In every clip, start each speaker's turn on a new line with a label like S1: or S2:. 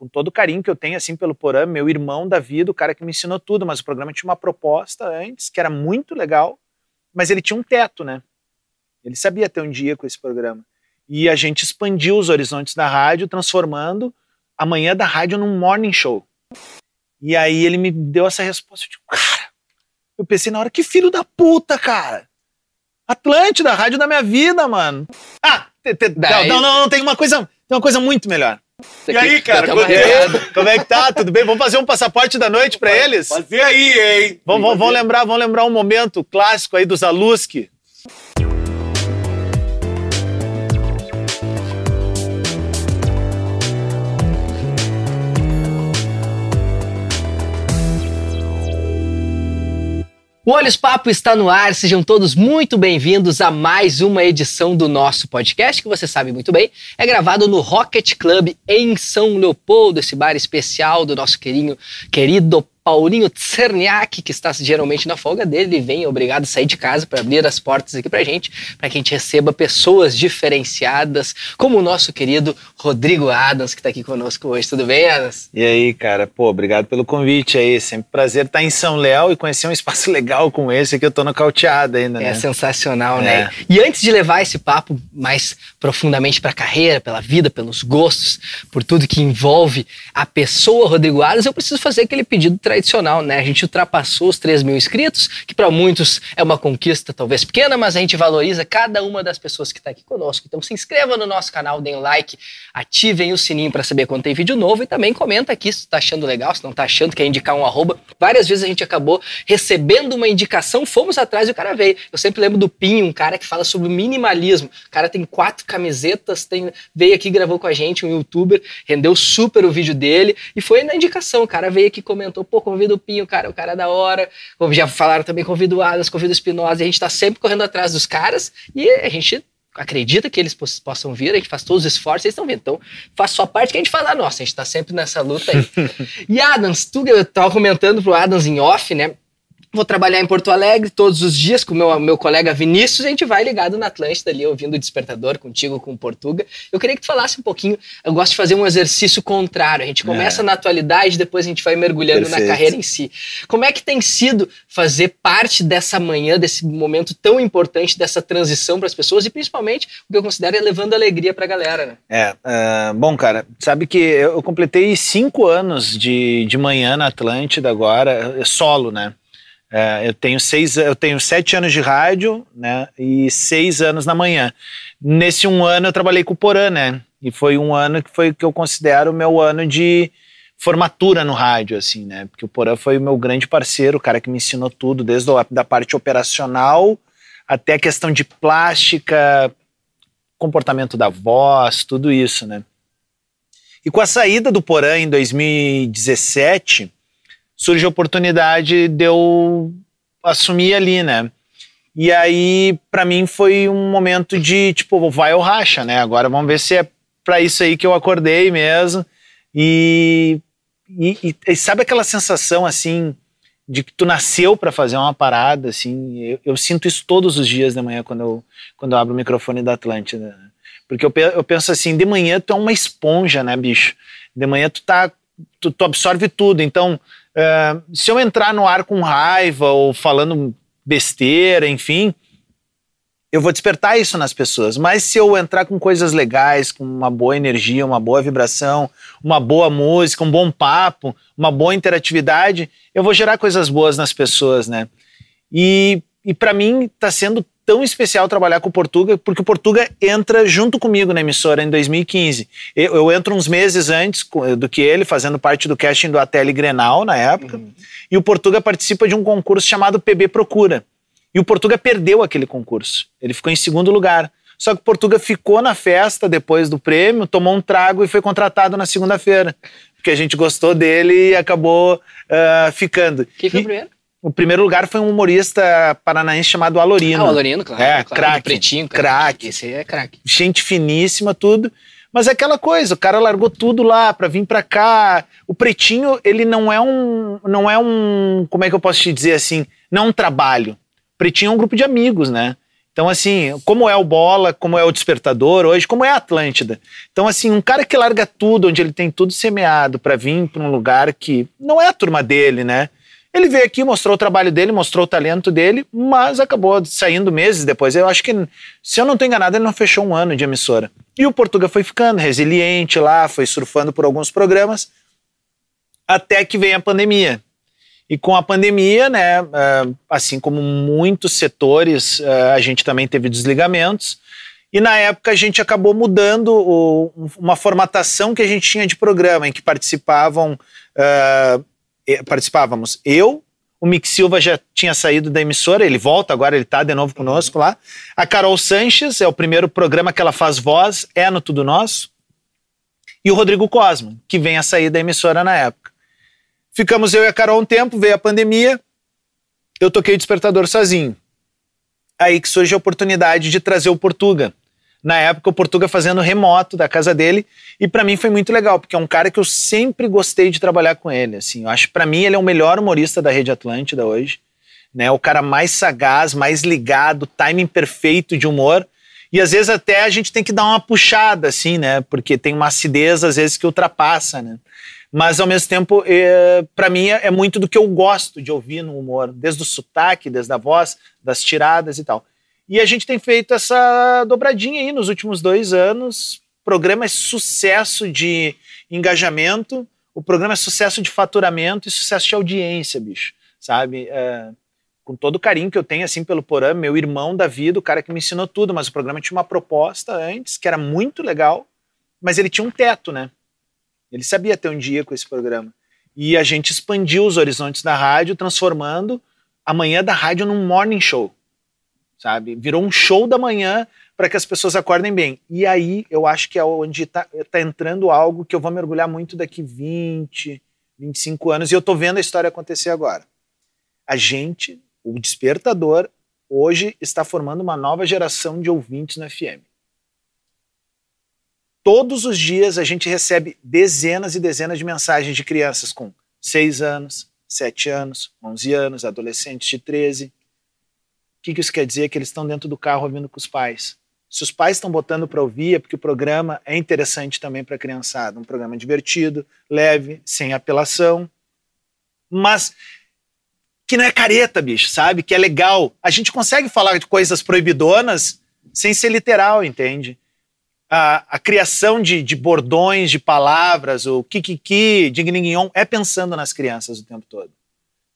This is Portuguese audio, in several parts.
S1: com todo o carinho que eu tenho assim pelo Porã, meu irmão da vida, o cara que me ensinou tudo, mas o programa tinha uma proposta antes que era muito legal, mas ele tinha um teto, né? Ele sabia ter um dia com esse programa. E a gente expandiu os horizontes da rádio, transformando a manhã da rádio num morning show. E aí ele me deu essa resposta, eu digo, cara, eu pensei na hora, que filho da puta, cara. Atlântida, rádio da minha vida, mano. Ah, não, não, não, tem uma coisa, tem uma coisa muito melhor.
S2: E aí, cara,
S1: como, como é que tá? Tudo bem? Vamos fazer um passaporte da noite para eles?
S2: Fazer aí, hein?
S1: Vamos, vamos, vamos, lembrar, vamos lembrar um momento clássico aí dos Aluski.
S3: O Olhos Papo está no ar, sejam todos muito bem-vindos a mais uma edição do nosso podcast, que você sabe muito bem, é gravado no Rocket Club em São Leopoldo, esse bar especial do nosso querido, querido Paulinho Tserniak, que está geralmente na folga dele, ele vem obrigado a sair de casa para abrir as portas aqui para gente, para que a gente receba pessoas diferenciadas, como o nosso querido Rodrigo Adams, que está aqui conosco hoje. Tudo bem, Adams?
S1: E aí, cara? Pô, obrigado pelo convite aí. Sempre prazer estar em São Léo e conhecer um espaço legal como esse que eu tô nocauteado ainda.
S3: É
S1: né?
S3: sensacional, né? é. né? E antes de levar esse papo mais profundamente para a carreira, pela vida, pelos gostos, por tudo que envolve a pessoa Rodrigo Adams, eu preciso fazer aquele pedido tradicional, né? A gente ultrapassou os 3 mil inscritos, que para muitos é uma conquista talvez pequena, mas a gente valoriza cada uma das pessoas que está aqui conosco. Então se inscreva no nosso canal, deem like, ativem o sininho para saber quando tem vídeo novo e também comenta aqui se está achando legal, se não está achando, quer indicar um arroba. Várias vezes a gente acabou recebendo uma indicação, fomos atrás e o cara veio. Eu sempre lembro do Pinho, um cara que fala sobre minimalismo. O cara tem quatro camisetas, tem, veio aqui gravou com a gente, um youtuber, rendeu super o vídeo dele e foi na indicação. O cara veio aqui comentou, pô, convida o Pinho, cara, o cara é da hora. Como já falaram também, convida o Adas, convida o Espinosa. E a gente tá sempre correndo atrás dos caras e a gente acredita que eles possam vir, a gente faz todos os esforços, eles estão vindo. Então, faz sua parte que a gente faz a nossa, a gente tá sempre nessa luta aí. e Adams, tu, eu tava comentando pro Adams em off, né? Vou trabalhar em Porto Alegre todos os dias com o meu, meu colega Vinícius. A gente vai ligado na Atlântida ali, ouvindo o Despertador contigo, com o Portuga. Eu queria que tu falasse um pouquinho. Eu gosto de fazer um exercício contrário. A gente começa é. na atualidade, depois a gente vai mergulhando Perfeito. na carreira em si. Como é que tem sido fazer parte dessa manhã, desse momento tão importante, dessa transição para as pessoas e principalmente o que eu considero é levando alegria para a galera, né?
S1: É, uh, bom, cara, sabe que eu completei cinco anos de, de manhã na Atlântida agora, solo, né? É, eu tenho seis, eu tenho sete anos de rádio, né? E seis anos na manhã. Nesse um ano eu trabalhei com o Porã, né? E foi um ano que foi que eu considero o meu ano de formatura no rádio, assim, né? Porque o Porã foi o meu grande parceiro, o cara que me ensinou tudo, desde a da parte operacional até a questão de plástica, comportamento da voz, tudo isso, né? E com a saída do Porã em 2017 surge a oportunidade de eu assumir ali, né? E aí, para mim, foi um momento de, tipo, vai ou racha, né? Agora vamos ver se é para isso aí que eu acordei mesmo. E, e, e, sabe aquela sensação, assim, de que tu nasceu para fazer uma parada, assim? Eu, eu, sinto isso todos os dias de manhã quando eu, quando eu abro o microfone da Atlântida. Né? Porque eu, eu penso assim, de manhã tu é uma esponja, né, bicho? De manhã tu tá, tu, tu absorve tudo. Então, Uh, se eu entrar no ar com raiva ou falando besteira, enfim, eu vou despertar isso nas pessoas. Mas se eu entrar com coisas legais, com uma boa energia, uma boa vibração, uma boa música, um bom papo, uma boa interatividade, eu vou gerar coisas boas nas pessoas, né? E, e para mim está sendo tão especial trabalhar com o Portuga, porque o Portuga entra junto comigo na emissora em 2015. Eu, eu entro uns meses antes do que ele, fazendo parte do casting do Ateli Grenal na época, uhum. e o Portuga participa de um concurso chamado PB Procura. E o Portuga perdeu aquele concurso. Ele ficou em segundo lugar. Só que o Portuga ficou na festa depois do prêmio, tomou um trago e foi contratado na segunda-feira. Porque a gente gostou dele e acabou uh, ficando.
S3: Quem foi o primeiro?
S1: O primeiro lugar foi um humorista paranaense chamado Alorino.
S3: Ah, Alorino, claro.
S1: É,
S3: claro,
S1: craque.
S3: Pretinho,
S1: craque.
S3: Esse aí é craque.
S1: Gente finíssima, tudo. Mas é aquela coisa, o cara largou tudo lá para vir para cá. O Pretinho, ele não é um, não é um, como é que eu posso te dizer assim, não é um trabalho. O Pretinho é um grupo de amigos, né? Então, assim, como é o Bola, como é o Despertador hoje, como é a Atlântida. Então, assim, um cara que larga tudo, onde ele tem tudo semeado para vir para um lugar que não é a turma dele, né? Ele veio aqui, mostrou o trabalho dele, mostrou o talento dele, mas acabou saindo meses depois. Eu acho que, se eu não estou enganado, ele não fechou um ano de emissora. E o Portuga foi ficando resiliente lá, foi surfando por alguns programas, até que vem a pandemia. E com a pandemia, né, assim como muitos setores, a gente também teve desligamentos. E na época a gente acabou mudando uma formatação que a gente tinha de programa, em que participavam uh, participávamos eu, o Mick Silva já tinha saído da emissora, ele volta agora, ele está de novo conosco lá. A Carol Sanches, é o primeiro programa que ela faz voz, é no Tudo Nosso. E o Rodrigo Cosma, que vem a sair da emissora na época. Ficamos eu e a Carol um tempo, veio a pandemia, eu toquei o despertador sozinho. Aí que surge a oportunidade de trazer o Portuga na época o Portuga fazendo remoto da casa dele e para mim foi muito legal porque é um cara que eu sempre gostei de trabalhar com ele assim. Eu acho para mim ele é o melhor humorista da rede Atlântida hoje né? O cara mais sagaz mais ligado timing perfeito de humor e às vezes até a gente tem que dar uma puxada assim né? Porque tem uma acidez às vezes que ultrapassa né? Mas ao mesmo tempo é, para mim é, é muito do que eu gosto de ouvir no humor desde o sotaque desde a voz das tiradas e tal e a gente tem feito essa dobradinha aí nos últimos dois anos. O programa é sucesso de engajamento, o programa é sucesso de faturamento e sucesso de audiência, bicho. Sabe? É, com todo o carinho que eu tenho assim pelo Porã, meu irmão da vida, o cara que me ensinou tudo, mas o programa tinha uma proposta antes que era muito legal, mas ele tinha um teto, né? Ele sabia ter um dia com esse programa. E a gente expandiu os horizontes da rádio, transformando a manhã da rádio num morning show sabe? Virou um show da manhã para que as pessoas acordem bem. E aí eu acho que é onde está tá entrando algo que eu vou mergulhar muito daqui 20, 25 anos, e eu estou vendo a história acontecer agora. A gente, o despertador, hoje está formando uma nova geração de ouvintes no FM. Todos os dias a gente recebe dezenas e dezenas de mensagens de crianças com 6 anos, 7 anos, 11 anos, adolescentes de 13, o que, que isso quer dizer? Que eles estão dentro do carro ouvindo com os pais. Se os pais estão botando para ouvir, é porque o programa é interessante também para a criançada. Um programa divertido, leve, sem apelação, mas que não é careta, bicho, sabe? Que é legal. A gente consegue falar de coisas proibidonas sem ser literal, entende? A, a criação de, de, bordões, de palavras, o kikiki, ding é pensando nas crianças o tempo todo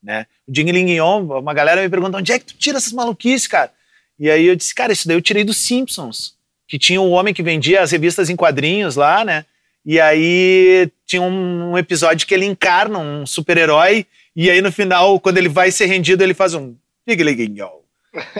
S1: né? O Ding Lignon, uma galera me perguntou, onde é que tu tira essas maluquices, cara? E aí eu disse, cara, isso daí eu tirei dos Simpsons, que tinha um homem que vendia as revistas em quadrinhos lá, né? E aí tinha um, episódio que ele encarna um super-herói, e aí no final, quando ele vai ser rendido, ele faz um Ding Lignon.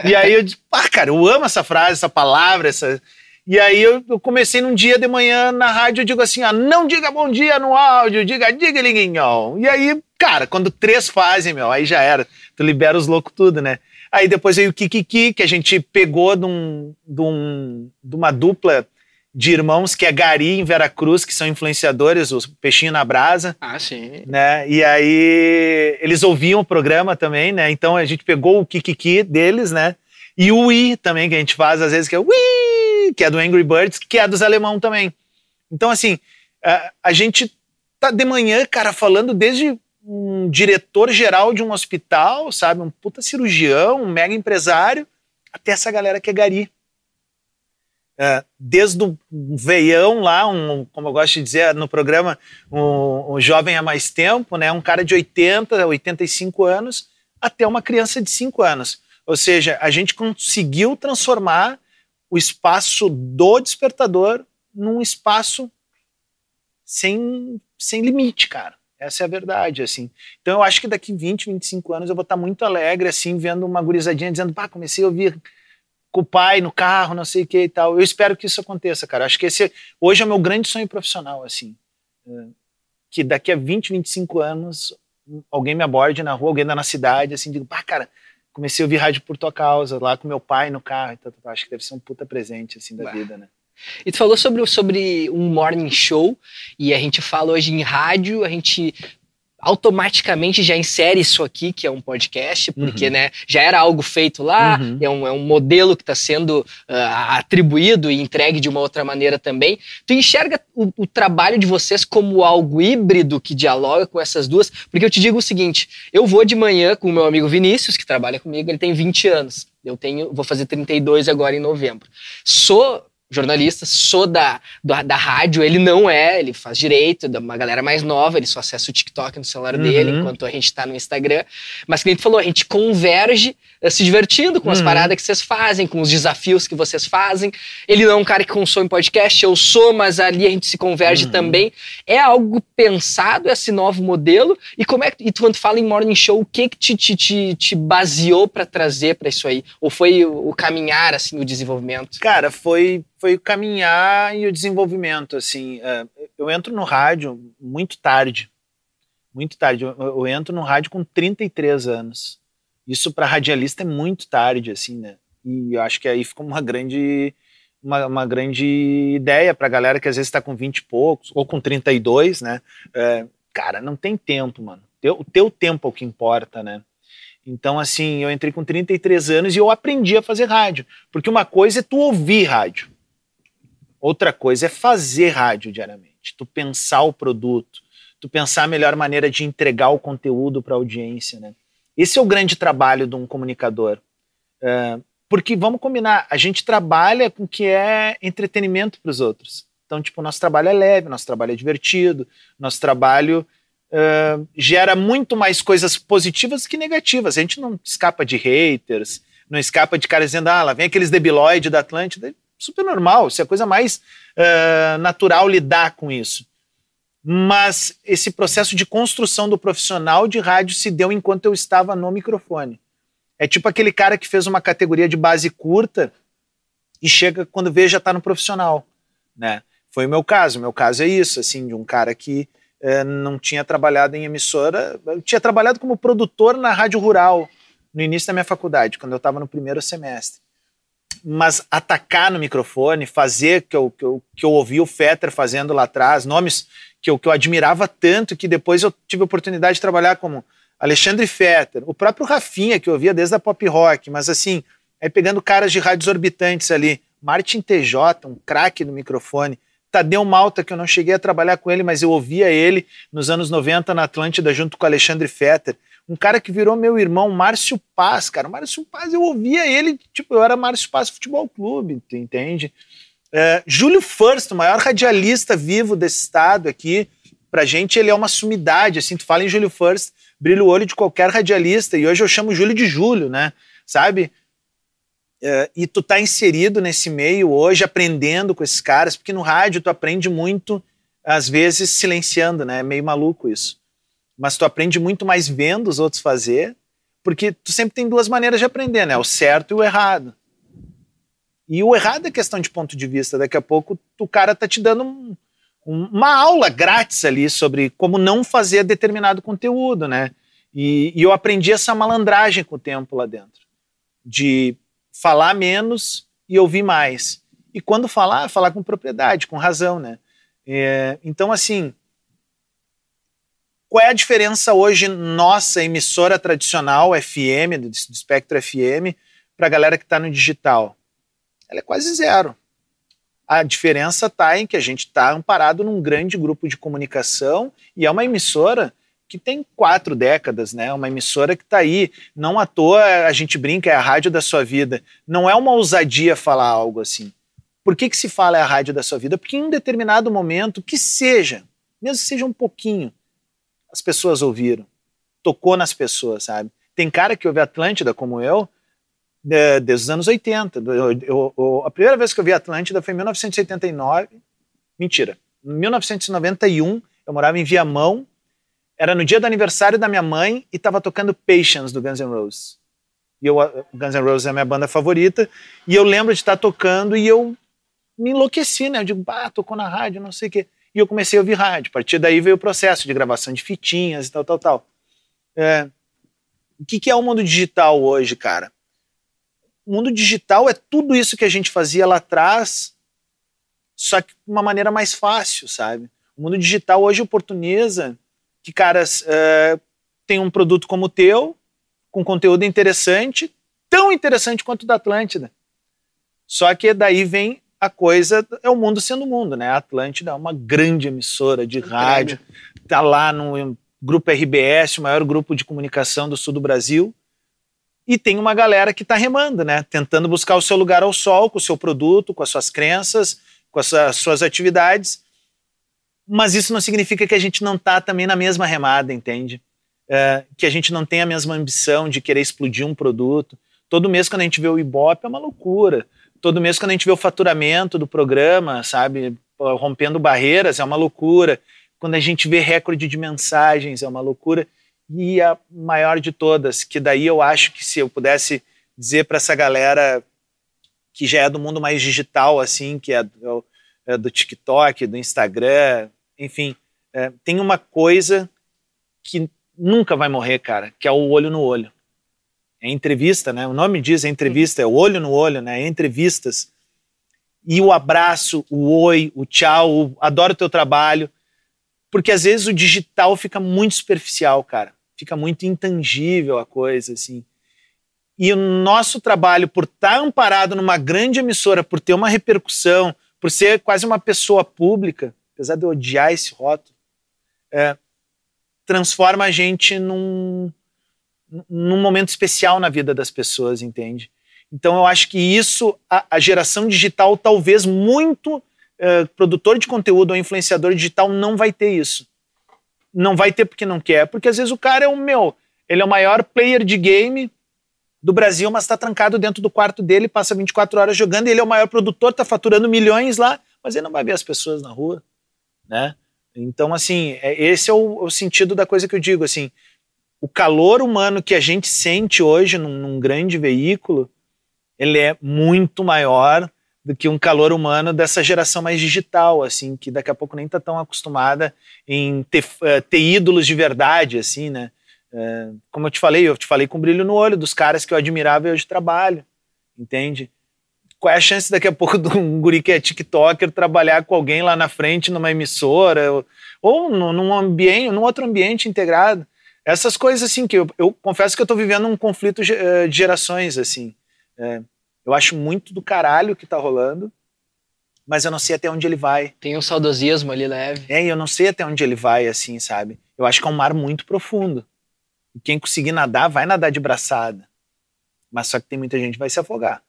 S1: E aí eu disse, pá, cara, eu amo essa frase, essa palavra, essa... E aí eu, eu, comecei num dia de manhã na rádio, eu digo assim, ah, não diga bom dia no áudio, diga diga linguinhol. E aí, cara, quando três fazem, meu, aí já era. Tu libera os loucos tudo, né? Aí depois veio o Kikiki, que a gente pegou de, um, de, um, de uma dupla de irmãos que é Gari em Veracruz, que são influenciadores, o Peixinho na Brasa.
S3: Ah, sim.
S1: Né? E aí eles ouviam o programa também, né? Então a gente pegou o Kikiki deles, né? E o I também, que a gente faz às vezes, que é o I que é do Angry Birds, que é dos alemão também. Então, assim, a, gente tá de manhã, cara, falando desde um diretor geral de um hospital, sabe, um puta cirurgião, um mega empresário, até essa galera que é gari. É, desde o veião lá, um, como eu gosto de dizer no programa, um, um, jovem há mais tempo, né, um cara de 80, 85 anos, até uma criança de 5 anos. Ou seja, a gente conseguiu transformar o espaço do despertador num espaço sem, sem limite, cara. Essa é a verdade, assim. Então eu acho que daqui 20, 25 anos eu vou estar muito alegre, assim, vendo uma gurizadinha dizendo, pá, comecei a ouvir com o pai no carro, não sei o que e tal. Eu espero que isso aconteça, cara. Acho que esse hoje é o meu grande sonho profissional, assim. É, que daqui a 20, 25 anos alguém me aborde na rua, alguém anda na cidade, assim, digo, pá, cara, comecei a ouvir rádio por tua causa, lá com meu pai no carro. Então, acho que deve ser um puta presente, assim, da vida, né?
S3: E tu falou sobre, sobre um morning show, e a gente fala hoje em rádio, a gente automaticamente já insere isso aqui, que é um podcast, porque né, já era algo feito lá,
S1: Uhum.
S3: é, um, é um modelo que está sendo ah, atribuído e entregue de uma outra maneira também. Tu enxerga o, o trabalho de vocês como algo híbrido que dialoga com essas duas? Porque eu te digo o seguinte: eu vou de manhã com o meu amigo Vinícius, que trabalha comigo, ele tem 20 anos. Eu tenho, vou fazer 32 agora em novembro. Sou jornalista, sou da, da, da rádio, ele não é, ele faz direito, da uma galera mais nova, ele só acessa o TikTok no celular
S1: Uhum.
S3: dele, enquanto a gente tá no Instagram. Mas que a gente falou, a gente converge eh, se divertindo com as
S1: Uhum.
S3: paradas que vocês fazem, com os desafios que vocês fazem. Ele não é um cara que consome podcast, eu sou, mas ali a gente se converge
S1: Uhum.
S3: também. É algo pensado esse novo modelo? E como é que, e tu, quando fala em morning show, o que que te, te, te, te baseou para trazer para isso aí? Ou foi o, o caminhar, assim, o desenvolvimento?
S1: Cara, foi, foi o caminhar e o desenvolvimento, assim. é, eu entro no rádio muito tarde. Muito tarde. Eu, entro no rádio com 33 anos. Isso para radialista é muito tarde, assim, né? E eu acho que aí ficou uma grande uma, uma grande ideia pra galera que às vezes tá com 20 e poucos, ou com 32, né? É, cara, não tem tempo, mano. Teu- O teu tempo é o que importa, né? Então, assim, eu entrei com 33 anos e eu aprendi a fazer rádio. Porque uma coisa é tu ouvir rádio. Outra coisa é fazer rádio diariamente. Tu pensar o produto, tu pensar a melhor maneira de entregar o conteúdo para a audiência, né? Esse é o grande trabalho de um comunicador. É, porque, vamos combinar, a gente trabalha com o que é entretenimento para os outros. Então, tipo, nosso trabalho é leve, nosso trabalho é divertido, nosso trabalho é, gera muito mais coisas positivas que negativas. A gente não escapa de haters, não escapa de caras dizendo, ah, lá vem aqueles debilóides da Atlântida. Super normal, isso é a coisa mais é, natural lidar com isso. Mas esse processo de construção do profissional de rádio se deu enquanto eu estava no microfone. É tipo aquele cara que fez uma categoria de base curta e chega quando vê já está no profissional, né? Foi o meu caso. O meu caso é isso, assim, de um cara que eh, não tinha trabalhado em emissora, eu tinha trabalhado como produtor na rádio rural no início da minha faculdade, quando eu estava no primeiro semestre. Mas atacar no microfone, fazer que eu, que eu, que eu ouvi o Fetter fazendo lá atrás, nomes que eu, que eu admirava tanto que depois eu tive a oportunidade de trabalhar como Alexandre Fetter, o próprio Rafinha, que eu ouvia desde a pop rock, mas assim, aí pegando caras de rádios orbitantes ali, Martin TJ, um craque no microfone, Tadeu Malta, que eu não cheguei a trabalhar com ele, mas eu ouvia ele nos anos 90 na Atlântida junto com Alexandre Fetter, um cara que virou meu irmão, Márcio Paz, cara, Márcio Paz, eu ouvia ele, tipo, eu era Márcio Paz Futebol Clube, tu entende? É, Júlio First, o maior radialista vivo desse estado aqui, pra gente ele é uma sumidade, assim, tu fala em Júlio First, brilha o olho de qualquer radialista, e hoje eu chamo Júlio de Júlio, né, sabe? É, e tu tá inserido nesse meio hoje, aprendendo com esses caras, porque no rádio tu aprende muito, às vezes silenciando, né, é meio maluco isso. Mas tu aprende muito mais vendo os outros fazer, porque tu sempre tem duas maneiras de aprender, né, o certo e o errado. E o errado é questão de ponto de vista. Daqui a pouco o cara tá te dando um, um, uma aula grátis ali sobre como não fazer determinado conteúdo, né? E, e, eu aprendi essa malandragem com o tempo lá dentro. De falar menos e ouvir mais. E quando falar, falar com propriedade, com razão, né? É, então, assim, qual é a diferença hoje nossa emissora tradicional FM, do, espectro FM, para a galera que está no digital? ela é quase zero. A diferença está em que a gente está amparado num grande grupo de comunicação e é uma emissora que tem quatro décadas, né? Uma emissora que está aí. Não à toa a gente brinca, é a rádio da sua vida. Não é uma ousadia falar algo assim. Por que, que se fala é a rádio da sua vida? Porque em um determinado momento, que seja, mesmo que seja um pouquinho, as pessoas ouviram. Tocou nas pessoas, sabe? Tem cara que ouve Atlântida, como eu, desde os anos 80. Eu, eu, eu, a primeira vez que eu vi Atlântida foi em 1989. Mentira. Em 1991, eu morava em Viamão. Era no dia do aniversário da minha mãe e estava tocando Patience do Guns N' Roses. E eu, Guns N' Roses é a minha banda favorita. E eu lembro de estar tocando e eu me enlouqueci, né? Eu digo, bah, tocou na rádio, não sei o quê. E eu comecei a ouvir rádio. A partir daí veio o processo de gravação de fitinhas e tal, tal, tal. É, o que, que é o mundo digital hoje, cara? o mundo digital é tudo isso que a gente fazia lá atrás, só que de uma maneira mais fácil, sabe? O mundo digital hoje oportuniza que caras uh, têm um produto como o teu, com conteúdo interessante, tão interessante quanto o da Atlântida. Só que daí vem a coisa, é o mundo sendo o mundo, né? A Atlântida é uma grande emissora de rádio, tá lá no grupo RBS, o maior grupo de comunicação do sul do Brasil, e tem uma galera que está remando, né? Tentando buscar o seu lugar ao sol com o seu produto, com as suas crenças, com as suas atividades. Mas isso não significa que a gente não está também na mesma remada, entende? É, que a gente não tem a mesma ambição de querer explodir um produto. Todo mês, quando a gente vê o Ibope, é uma loucura. Todo mês, quando a gente vê o faturamento do programa, sabe, rompendo barreiras, é uma loucura. Quando a gente vê recorde de mensagens, é uma loucura e a maior de todas, que daí eu acho que se eu pudesse dizer para essa galera que já é do mundo mais digital, assim, que é do, é do TikTok, do Instagram, enfim, é, tem uma coisa que nunca vai morrer, cara, que é o olho no olho. É entrevista, né? O nome diz é entrevista, é olho no olho, né? É entrevistas. E o abraço, o oi, o tchau, o adoro teu trabalho. Porque às vezes o digital fica muito superficial, cara fica muito intangível a coisa, assim. E o nosso trabalho, por estar amparado numa grande emissora, por ter uma repercussão, por ser quase uma pessoa pública, apesar de eu odiar esse rótulo, é, transforma a gente num, num momento especial na vida das pessoas, entende? Então eu acho que isso, a, a geração digital, talvez muito é, produtor de conteúdo ou influenciador digital não vai ter isso não vai ter porque não quer, porque às vezes o cara é o meu, ele é o maior player de game do Brasil, mas está trancado dentro do quarto dele, passa 24 horas jogando, ele é o maior produtor, está faturando milhões lá, mas ele não vai ver as pessoas na rua, né? Então, assim, é, esse é o, o sentido da coisa que eu digo, assim, o calor humano que a gente sente hoje num, num grande veículo, ele é muito maior do que um calor humano dessa geração mais digital, assim, que daqui a pouco nem está tão acostumada em ter, uh, ter, ídolos de verdade, assim, né? Uh, como eu te falei, eu te falei com brilho no olho dos caras que eu admirava e hoje trabalho, entende? Qual é a chance daqui a pouco de um guri que é tiktoker trabalhar com alguém lá na frente numa emissora ou, ou num ambiente, num outro ambiente integrado? Essas coisas, assim, que eu, eu confesso que eu estou vivendo um conflito de gerações, assim. É, eu acho muito do caralho que tá rolando, mas eu não sei até onde ele vai.
S3: Tem um saudosismo ali leve.
S1: É, e eu não sei até onde ele vai, assim, sabe? Eu acho que é um mar muito profundo. E quem conseguir nadar, vai nadar de braçada. Mas só que tem muita gente que vai se afogar.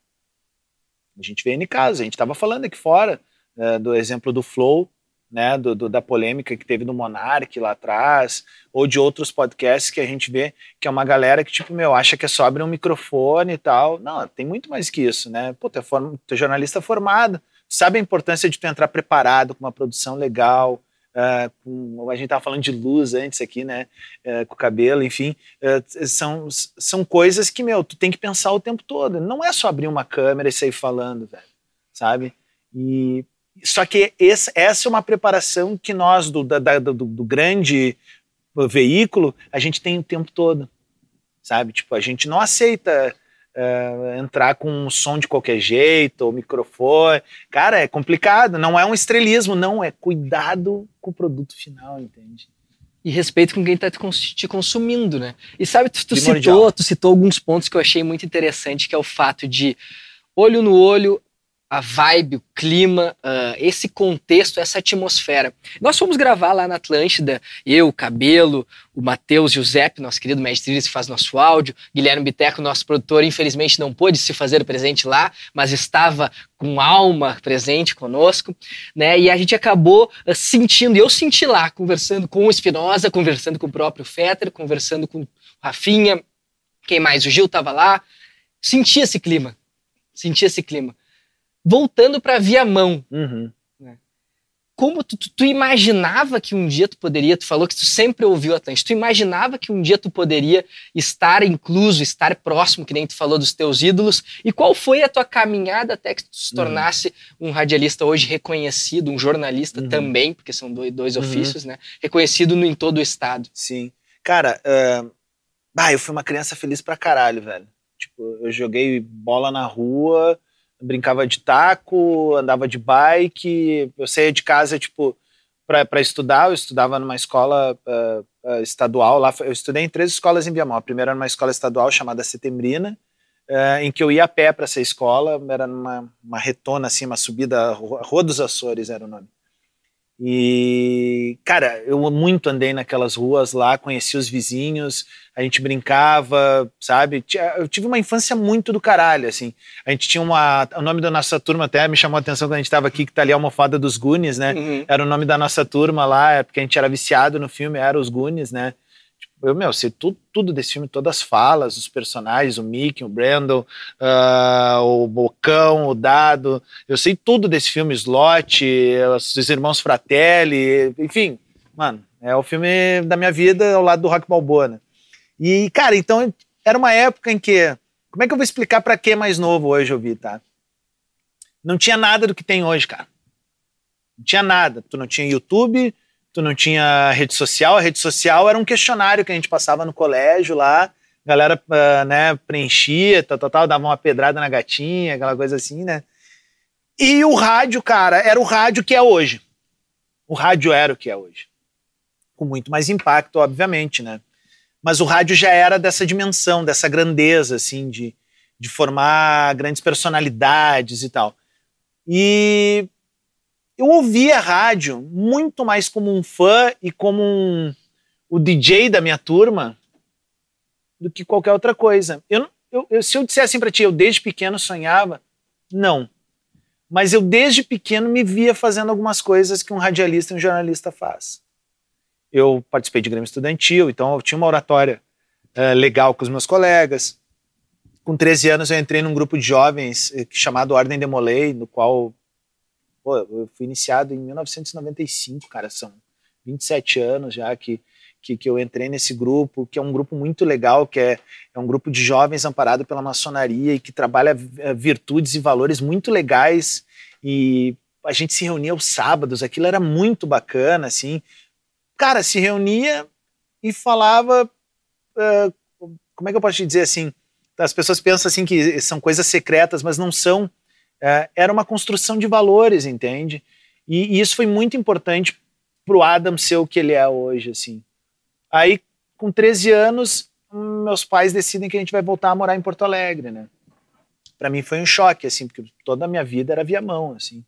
S1: A gente vê em casos, a gente estava falando aqui fora uh, do exemplo do Flow, né, do, do, da polêmica que teve do Monark lá atrás, ou de outros podcasts que a gente vê que é uma galera que, tipo, meu, acha que é só abrir um microfone e tal. Não, tem muito mais que isso, né? Pô, tu é, form, tu é jornalista formado, sabe a importância de tu entrar preparado com uma produção legal, uh, com, a gente tava falando de luz antes aqui, né, uh, com o cabelo, enfim, uh, são, são coisas que, meu, tu tem que pensar o tempo todo. Não é só abrir uma câmera e sair falando, velho, sabe? E só que esse, essa é uma preparação que nós, do, da, do, do, grande veículo, a gente tem o tempo todo, sabe? Tipo, a gente não aceita uh, entrar com um som de qualquer jeito, ou microfone. Cara, é complicado, não é um estrelismo, não, é cuidado com o produto final, entende?
S3: E respeito com quem está te consumindo, né? E sabe, tu, tu citou, tu citou alguns pontos que eu achei muito interessante, que é o fato de olho no olho, a vibe, o clima, uh, esse contexto, essa atmosfera. Nós fomos gravar lá na Atlântida, eu, o Cabelo, o Matheus Giuseppe, nosso querido mestre que faz nosso áudio, Guilherme Biteco, nosso produtor, infelizmente não pôde se fazer presente lá, mas estava com alma presente conosco, né? E a gente acabou uh, sentindo, eu senti lá, conversando com o Espinosa, conversando com o próprio Fetter, conversando com o Rafinha, quem mais? O Gil estava lá, senti esse clima, senti esse clima voltando para Viamão.
S1: Uhum.
S3: Né? Como tu, tu, tu, imaginava que um dia tu poderia, tu falou que tu sempre ouviu Atlântico, tu imaginava que um dia tu poderia estar incluso, estar próximo, que nem tu falou dos teus ídolos, e qual foi a tua caminhada até que tu se uhum. tornasse uhum. um radialista hoje reconhecido, um jornalista uhum. também, porque são dois, dois uhum. ofícios, né? Reconhecido no, em todo o estado.
S1: Sim. Cara, uh... ah, eu fui uma criança feliz pra caralho, velho. Tipo, eu joguei bola na rua, brincava de taco, andava de bike, eu saía de casa, tipo, para estudar, eu estudava numa escola uh, uh, estadual lá. Eu estudei em três escolas em Viamão. A primeira era uma escola estadual chamada Setembrina, uh, em que eu ia a pé para essa escola. Era numa uma retona, assim, uma subida, Rua dos Açores era o nome. E, cara, eu muito andei naquelas ruas lá, conheci os vizinhos, a gente brincava, sabe? Eu tive uma infância muito do caralho, assim. A gente tinha uma. O nome da nossa turma até me chamou a atenção quando a gente estava aqui, que tá ali a almofada dos Goonies, né? Uhum. Era o nome da nossa turma lá, é porque a gente era viciado no filme, era os Goonies, né? Eu, meu, sei tudo, tudo desse filme, todas as falas, os personagens, o Mickey, o Brandon, uh, o Bocão, o Dado, eu sei tudo desse filme, Slot, os irmãos Fratelli, enfim, mano, é o filme da minha vida ao lado do Rock Balboa, né? E, cara, então, era uma época em que, como é que eu vou explicar para quem é mais novo hoje eu vi, tá? Não tinha nada do que tem hoje, cara. Não tinha nada. Tu não tinha YouTube, tu não tinha rede social. A rede social era um questionário que a gente passava no colégio lá, a galera uh, né, preenchia, tal, tal, tal, dava uma pedrada na gatinha, aquela coisa assim, né? E o rádio, cara, era o rádio que é hoje. O rádio era o que é hoje. Com muito mais impacto, obviamente, né? Mas o rádio já era dessa dimensão, dessa grandeza, assim, de, de formar grandes personalidades e tal. E eu ouvia rádio muito mais como um fã e como um, o DJ da minha turma do que qualquer outra coisa. Eu, eu, eu se eu disser assim para ti, eu desde pequeno sonhava, não. Mas eu desde pequeno me via fazendo algumas coisas que um radialista e um jornalista faz. Eu participei de Grêmio Estudantil, então eu tinha uma oratória uh, legal com os meus colegas. Com 13 anos eu entrei num grupo de jovens uh, chamado Ordem Demolei, no qual Pô, eu fui iniciado em 1995, cara, são 27 anos já que, que, que, eu entrei nesse grupo, que é um grupo muito legal, que é, é um grupo de jovens amparado pela maçonaria e que trabalha eh, virtudes e valores muito legais. E a gente se reunia aos sábados, aquilo era muito bacana, assim. Cara, se reunia e falava. Uh, como é que eu posso te dizer assim? As pessoas pensam assim que são coisas secretas, mas não são é, era uma construção de valores, entende? E, e isso foi muito importante para o Adam ser o que ele é hoje, assim. Aí, com 13 anos, meus pais decidem que a gente vai voltar a morar em Porto Alegre, né? Para mim foi um choque, assim, porque toda a minha vida era via mão, assim.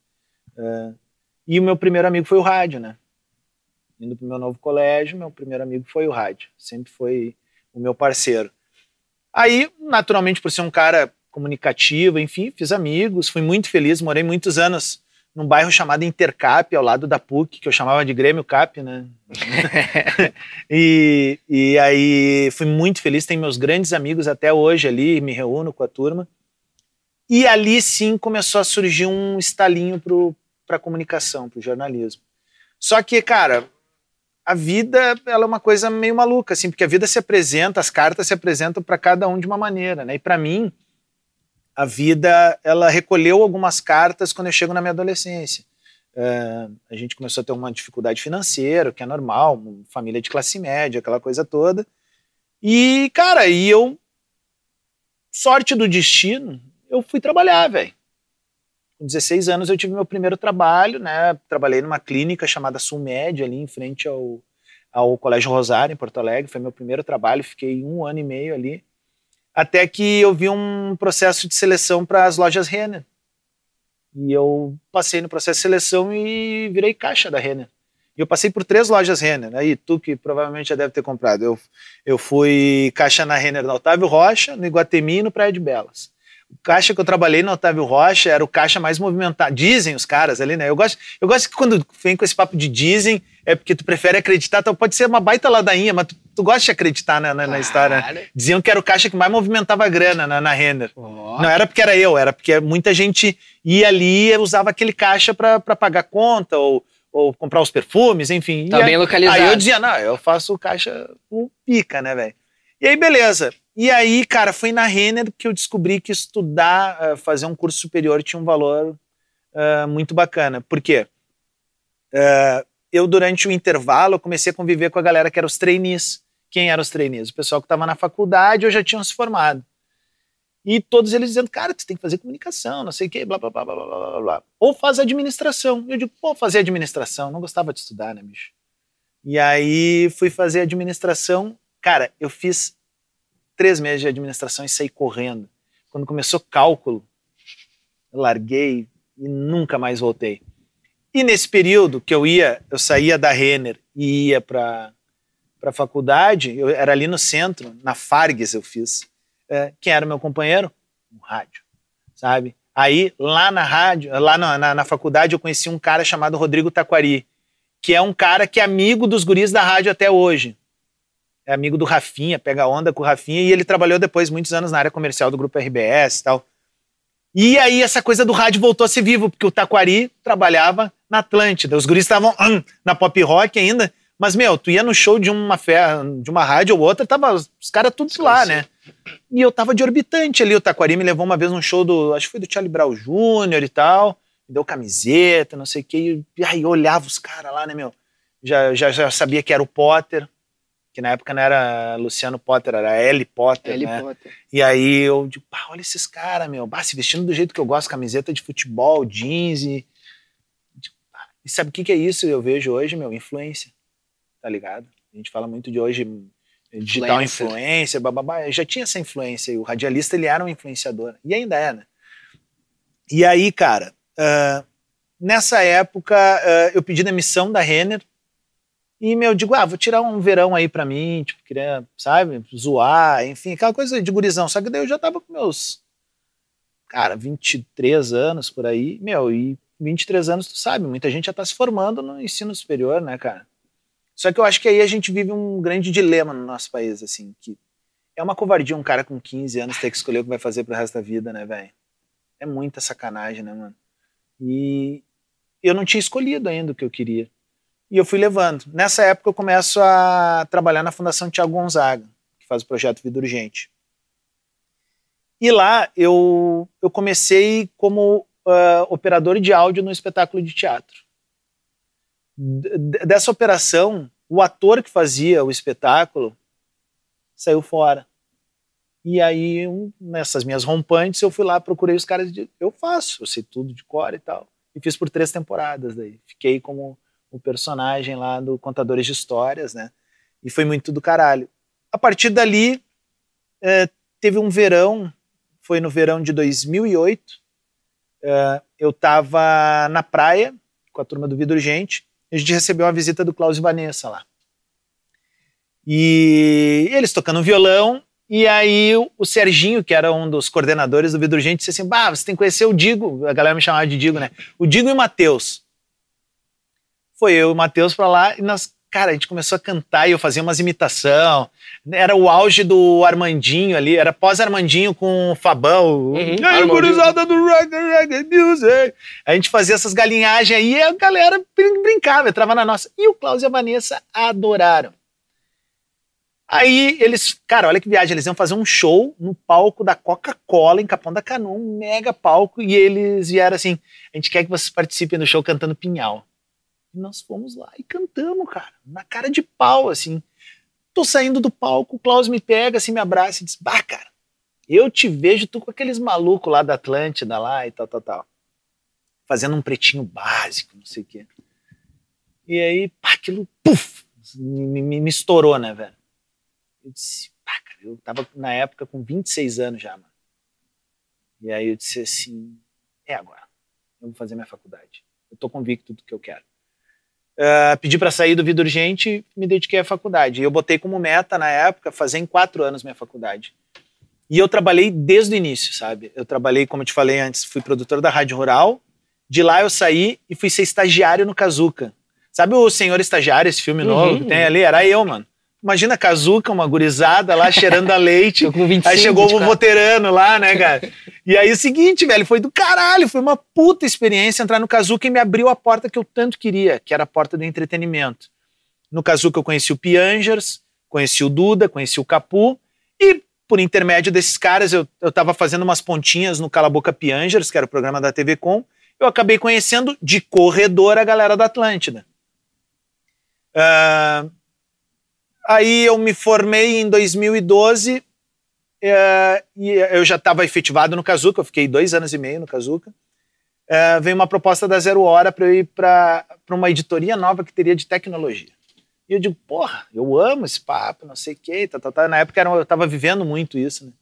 S1: É, e o meu primeiro amigo foi o rádio, né? Indo para o meu novo colégio, meu primeiro amigo foi o rádio. Sempre foi o meu parceiro. Aí, naturalmente, por ser um cara comunicativa, enfim, fiz amigos, fui muito feliz, morei muitos anos num bairro chamado Intercap, ao lado da PUC, que eu chamava de Grêmio Cap, né? e, e aí fui muito feliz, tenho meus grandes amigos até hoje ali, me reúno com a turma. E ali sim começou a surgir um estalinho para a comunicação, para o jornalismo. Só que, cara, a vida ela é uma coisa meio maluca, assim, porque a vida se apresenta, as cartas se apresentam para cada um de uma maneira, né? E para mim, a vida ela recolheu algumas cartas quando eu chego na minha adolescência. Uh, a gente começou a ter uma dificuldade financeira, que é normal, família de classe média, aquela coisa toda. E, cara, e eu, sorte do destino, eu fui trabalhar, velho. Com 16 anos eu tive meu primeiro trabalho, né? Trabalhei numa clínica chamada Sulmed, ali em frente ao, ao Colégio Rosário, em Porto Alegre. Foi meu primeiro trabalho, fiquei um ano e meio ali até que eu vi um processo de seleção para as lojas Renner. E eu passei no processo de seleção e virei caixa da Renner. E eu passei por três lojas Renner. Aí tu que provavelmente já deve ter comprado. Eu, eu fui caixa na Renner no Otávio Rocha, no Iguatemi e no Praia de Belas. O caixa que eu trabalhei no Otávio Rocha era o caixa mais movimentado. Dizem os caras ali, né? Eu gosto, eu gosto que quando vem com esse papo de dizem, é porque tu prefere acreditar. Então pode ser uma baita ladainha, mas tu tu gosta de acreditar na, na, na história. Diziam que era o caixa que mais movimentava a grana na, na Render. Oh. Não era porque era eu, era porque muita gente ia ali e usava aquele caixa para pagar conta ou, ou comprar os perfumes, enfim.
S3: Tá bem localizado.
S1: Aí eu dizia, não, eu faço o caixa com pica, né, velho? E aí, beleza. E aí, cara, foi na Renner que eu descobri que estudar, uh, fazer um curso superior tinha um valor uh, muito bacana. Por quê? Uh, eu, durante o intervalo, comecei a conviver com a galera que era os trainees quem eram os trainees? O pessoal que estava na faculdade ou já tinham se formado. E todos eles dizendo, cara, tu tem que fazer comunicação, não sei o quê, blá, blá, blá, blá, blá, blá, blá. Ou faz administração. Eu digo, pô, fazer administração. Não gostava de estudar, né, bicho? E aí fui fazer administração. Cara, eu fiz três meses de administração e saí correndo. Quando começou cálculo, eu larguei e nunca mais voltei. E nesse período que eu ia, eu saía da Renner e ia para para a faculdade, eu era ali no centro, na Fargues eu fiz. É, quem era meu companheiro? Um rádio, sabe? Aí, lá na rádio, lá na, na, na, faculdade, eu conheci um cara chamado Rodrigo Taquari, que é um cara que é amigo dos guris da rádio até hoje. É amigo do Rafinha, pega onda com o Rafinha, e ele trabalhou depois muitos anos na área comercial do grupo RBS e tal. E aí essa coisa do rádio voltou a ser vivo, porque o Taquari trabalhava na Atlântida. Os guris estavam hum, na pop rock ainda, mas, meu, tu ia no show de uma fé, de uma rádio ou outra, tava os caras todos lá, né? E eu tava de orbitante ali. O Taquari me levou uma vez num show do. Acho que foi do Charlie Brown Jr. e tal. Me deu camiseta, não sei o quê. E aí eu olhava os caras lá, né, meu? Já, já, já sabia que era o Potter, que na época não era Luciano Potter, era L. Potter. L. Né? Potter. E aí eu digo, pá, olha esses caras, meu. Bah, se vestindo do jeito que eu gosto, camiseta de futebol, jeans e. E sabe o que, que é isso? Eu vejo hoje, meu, influência tá ligado? A gente fala muito de hoje digital influência, bababá. Já tinha essa influência. o radialista, ele era um influenciador. E ainda é, né? E aí, cara, uh, nessa época, uh, eu pedi demissão da Renner. E, meu, digo, ah, vou tirar um verão aí pra mim, tipo, queria, sabe, zoar, enfim, aquela coisa de gurizão. Só que daí eu já tava com meus, cara, 23 anos por aí, meu, e 23 anos, tu sabe, muita gente já tá se formando no ensino superior, né, cara? Só que eu acho que aí a gente vive um grande dilema no nosso país, assim, que é uma covardia um cara com 15 anos ter que escolher o que vai fazer pro resto da vida, né, velho? É muita sacanagem, né, mano? E eu não tinha escolhido ainda o que eu queria. E eu fui levando. Nessa época eu começo a trabalhar na Fundação Tiago Gonzaga, que faz o projeto Vida Urgente. E lá eu, eu comecei como uh, operador de áudio no espetáculo de teatro dessa operação, o ator que fazia o espetáculo saiu fora. E aí, um, nessas minhas rompantes, eu fui lá, procurei os caras e eu faço, eu sei tudo de cor e tal. E fiz por três temporadas daí. Fiquei como o personagem lá do Contadores de Histórias, né? E foi muito do caralho. A partir dali, é, teve um verão, foi no verão de 2008, é, eu tava na praia com a turma do Vida Urgente, a gente recebeu uma visita do e Vanessa lá. E eles tocando violão, e aí o Serginho, que era um dos coordenadores do Vidro Gente, disse assim: Bah, você tem que conhecer o Digo. A galera me chamava de Digo, né? O Digo e o Matheus. Foi eu e o Matheus pra lá, e nós cara, a gente começou a cantar e eu fazia umas imitação. Era o auge do Armandinho ali, era pós-Armandinho com o Fabão. Uhum, e aí, gurizada do reggae, reggae music. A gente fazia essas galinhagens aí e a galera brincava, entrava na nossa. E o Klaus e a Vanessa adoraram. Aí eles, cara, olha que viagem, eles iam fazer um show no palco da Coca-Cola em Capão da Canoa, um mega palco, e eles vieram assim: a gente quer que vocês participem do show cantando Pinhal. E nós fomos lá e cantamos, cara, na cara de pau, assim. Tô saindo do palco, o Klaus me pega, assim, me abraça e diz: Bah, cara, eu te vejo, tu com aqueles malucos lá da Atlântida lá e tal, tal, tal. Fazendo um pretinho básico, não sei o quê. E aí, pá, aquilo, puf, me, me, me estourou, né, velho? Eu disse, pá, cara, eu tava na época com 26 anos já, mano. E aí eu disse assim, é agora, eu vou fazer minha faculdade. Eu tô convicto do que eu quero. Uh, pedi para sair do Vida Urgente me dediquei à faculdade. E eu botei como meta, na época, fazer em quatro anos minha faculdade. E eu trabalhei desde o início, sabe? Eu trabalhei, como eu te falei antes, fui produtor da Rádio Rural. De lá eu saí e fui ser estagiário no Kazuca. Sabe o Senhor Estagiário, esse filme novo uhum. que tem ali? Era eu, mano. Imagina Kazuca, uma gurizada lá cheirando a leite. com 25, aí chegou 24. o voterano lá, né, cara? E aí o seguinte, velho, foi do caralho, foi uma puta experiência entrar no Kazuca e me abriu a porta que eu tanto queria, que era a porta do entretenimento. No Kazuca eu conheci o Piangers, conheci o Duda, conheci o Capu e por intermédio desses caras eu, eu tava fazendo umas pontinhas no Cala Boca Piangers, que era o programa da TV Com, eu acabei conhecendo de corredor a galera da Atlântida. Uh, Aí eu me formei em 2012 é, e eu já estava efetivado no Kazuca, eu fiquei dois anos e meio no Kazuca. É, veio uma proposta da Zero Hora para eu ir para uma editoria nova que teria de tecnologia. E eu digo, porra, eu amo esse papo, não sei o quê. Tá, tá, tá. Na época eu tava vivendo muito isso, né?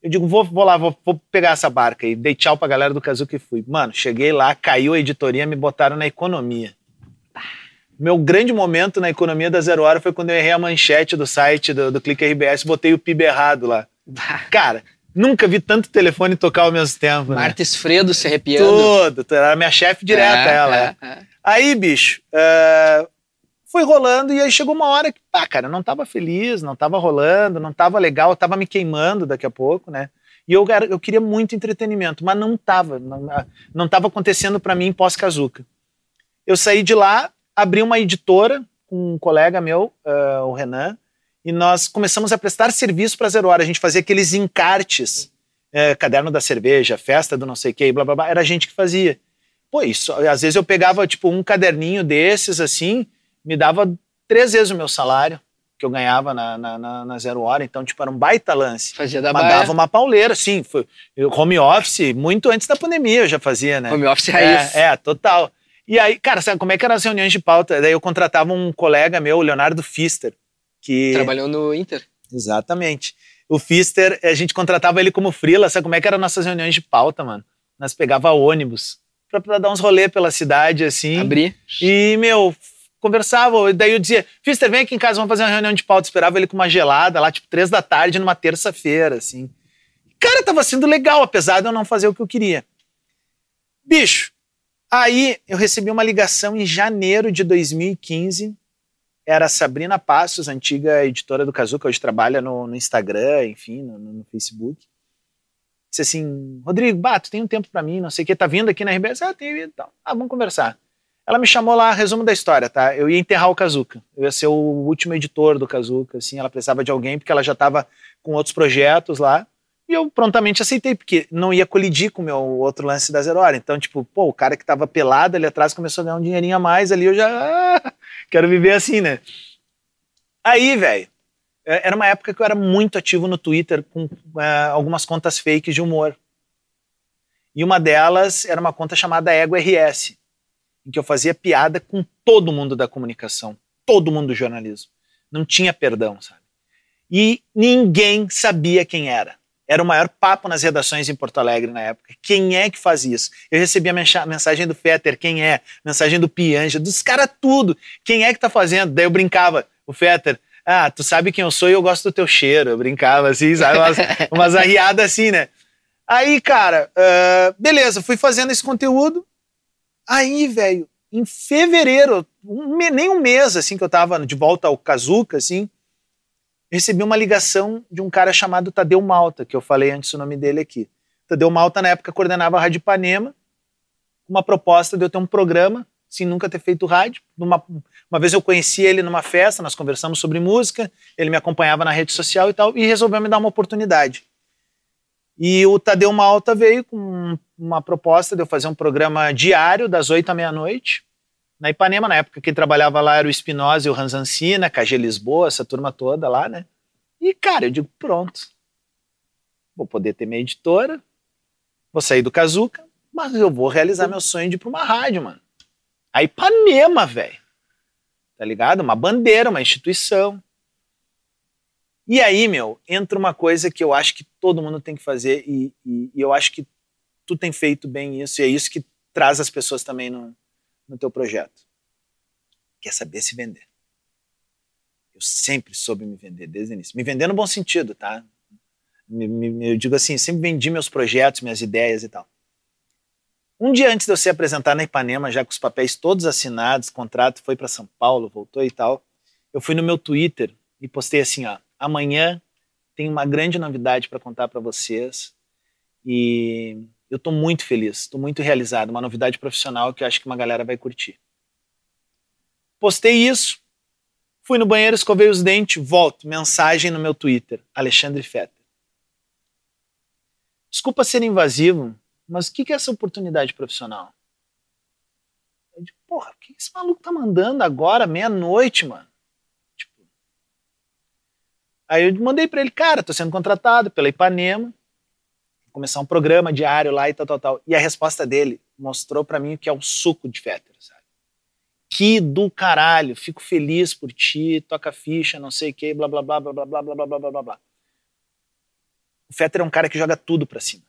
S1: Eu digo, vou, vou lá, vou, vou pegar essa barca e dei tchau pra galera do Kazuca e fui. Mano, cheguei lá, caiu a editoria, me botaram na economia. Meu grande momento na economia da Zero Hora foi quando eu errei a manchete do site do, do Clique RBS, botei o PIB errado lá. Cara, nunca vi tanto telefone tocar ao mesmo tempo. né?
S3: Marta Esfredo se arrepiando.
S1: Tudo, tu era minha chefe direta,
S3: É,
S1: ela.
S3: é,
S1: é.
S3: é.
S1: Aí, bicho, é, foi rolando e aí chegou uma hora que, ah, cara, eu não tava feliz, não tava rolando, não tava legal, eu tava me queimando daqui a pouco, né? E eu, eu queria muito entretenimento, mas não tava, não, não tava acontecendo pra mim pós-Kazuca. Eu saí de lá, abri uma editora com um colega meu, eh, o Renan, e nós começamos a prestar serviço para Zero Hora. A gente fazia aqueles encartes, eh, caderno da cerveja, festa do não sei o que, blá blá blá, era a gente que fazia. Pô, isso, às vezes eu pegava tipo um caderninho desses assim, me dava três vezes o meu salário que eu ganhava na, na, na- na Zero Hora, então tipo era um baita lance.
S3: Fazia da
S1: Mas
S3: baia.
S1: uma pauleira, sim. Foi, home office, muito antes da pandemia eu já fazia, né?
S3: Home office raiz.
S1: É, é, total. E aí, cara, sabe como é que eram as reuniões de pauta? Daí eu contratava um colega meu, o Leonardo Fister, que...
S3: Trabalhou no Inter.
S1: Exatamente. O Fister, a gente contratava ele como freela, sabe como é que eram nossas reuniões de pauta, mano? Nós pegava ônibus pra, pra dar uns rolê pela cidade, assim.
S3: Abri.
S1: E, meu, conversava, e daí eu dizia, Fister, vem aqui em casa, vamos fazer uma reunião de pauta. Esperava ele com uma gelada lá, tipo, três da tarde, numa terça-feira, assim. Cara, tava sendo legal, apesar de eu não fazer o que eu queria. Bicho, aí eu recebi uma ligação em janeiro de 2015. Era a Sabrina Passos, antiga editora do Kazuca, hoje trabalha no, no Instagram, enfim, no, no Facebook. Disse assim, Rodrigo, Bato, tem um tempo pra mim, não sei o que, tá vindo aqui na RBS? Ah, tem então. Ah, vamos conversar. Ela me chamou lá, resumo da história, tá? Eu ia enterrar o Kazuca. Eu ia ser o último editor do Kazuca, assim. Ela precisava de alguém porque ela já estava com outros projetos lá. E eu prontamente aceitei, porque não ia colidir com o meu outro lance da Zero Hora. Então, tipo, pô, o cara que tava pelado ali atrás começou a ganhar um dinheirinho a mais ali, eu já ah, quero viver assim, né? Aí, velho, é, era uma época que eu era muito ativo no Twitter com é, algumas contas fakes de humor. E uma delas era uma conta chamada Ego RS, em que eu fazia piada com todo mundo da comunicação, todo mundo do jornalismo. Não tinha perdão, sabe? E ninguém sabia quem era. Era o maior papo nas redações em Porto Alegre na época. Quem é que faz isso? Eu recebia mensagem do Fetter, quem é? Mensagem do Pianja, dos caras tudo. Quem é que tá fazendo? Daí eu brincava, o Fetter, ah, tu sabe quem eu sou e eu gosto do teu cheiro. Eu brincava assim, sabe? Umas, umas arriadas assim, né? Aí, cara, ah, beleza, fui fazendo esse conteúdo. Aí, velho, em fevereiro, um nem um mês assim que eu tava de volta ao Kazuca, assim, recebi uma ligação de um cara chamado Tadeu Malta, que eu falei antes o nome dele aqui. Tadeu Malta, na época, coordenava a Rádio Ipanema, uma proposta de eu ter um programa, sem nunca ter feito rádio. Numa, uma vez eu conheci ele numa festa, nós conversamos sobre música, ele me acompanhava na rede social e tal, e resolveu me dar uma oportunidade. E o Tadeu Malta veio com uma proposta de eu fazer um programa diário, das oito à meia-noite, na Ipanema, na época quem trabalhava lá era o Espinosa e o Ranzancina, KG Lisboa, essa turma toda lá, né? E, cara, eu digo, pronto. Vou poder ter minha editora, vou sair do Kazuca, mas eu vou realizar meu sonho de ir pra uma rádio, mano. A Ipanema, velho. Tá ligado? Uma bandeira, uma instituição. E aí, meu, entra uma coisa que eu acho que todo mundo tem que fazer e, e- e eu acho que tu tem feito bem isso e é isso que traz as pessoas também no, no teu projeto. Quer saber se vender. Eu sempre soube me vender desde o início. Me vender no bom sentido, tá? Me- me- eu digo assim, sempre vendi meus projetos, minhas ideias e tal. Um dia antes de eu ser apresentado na Ipanema, já com os papéis todos assinados, contrato foi para São Paulo, voltou e tal, eu fui no meu Twitter e postei assim, ó, amanhã tem uma grande novidade para contar para vocês e eu estou muito feliz, estou muito realizado, uma novidade profissional que eu acho que uma galera vai curtir. Postei isso, fui no banheiro, escovei os dentes, volto, mensagem no meu Twitter, Alexandre Fetter. Desculpa ser invasivo, mas o que é essa oportunidade profissional? Eu digo, porra, o que esse maluco tá mandando agora, meia-noite, mano? Tipo, aí eu mandei pra ele, cara, tô sendo contratado pela Ipanema, começar um programa diário lá e tal, tal, tal. E a resposta dele mostrou pra mim o que é um suco de Fetter, sabe? que do caralho, fico feliz por ti, toca ficha, não sei o que, blá, blá, blá, blá, blá, blá, blá, blá, blá, blá, blá. O Fetter é um cara que joga tudo pra cima.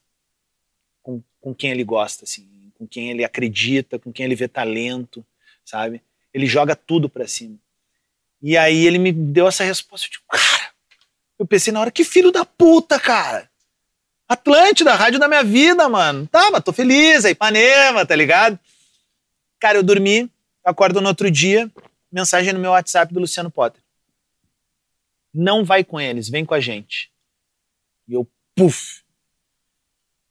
S1: Com, com quem ele gosta, assim, com quem ele acredita, com quem ele vê talento, sabe? Ele joga tudo pra cima. E aí ele me deu essa resposta, eu digo, cara, eu pensei na hora, que filho da puta, cara. Atlântida, rádio da minha vida, mano. Tá, mas tô feliz, é Ipanema, tá ligado? Cara, eu dormi, acordo no outro dia, mensagem no meu WhatsApp do Luciano Potter. Não vai com eles, vem com a gente. E eu, puf.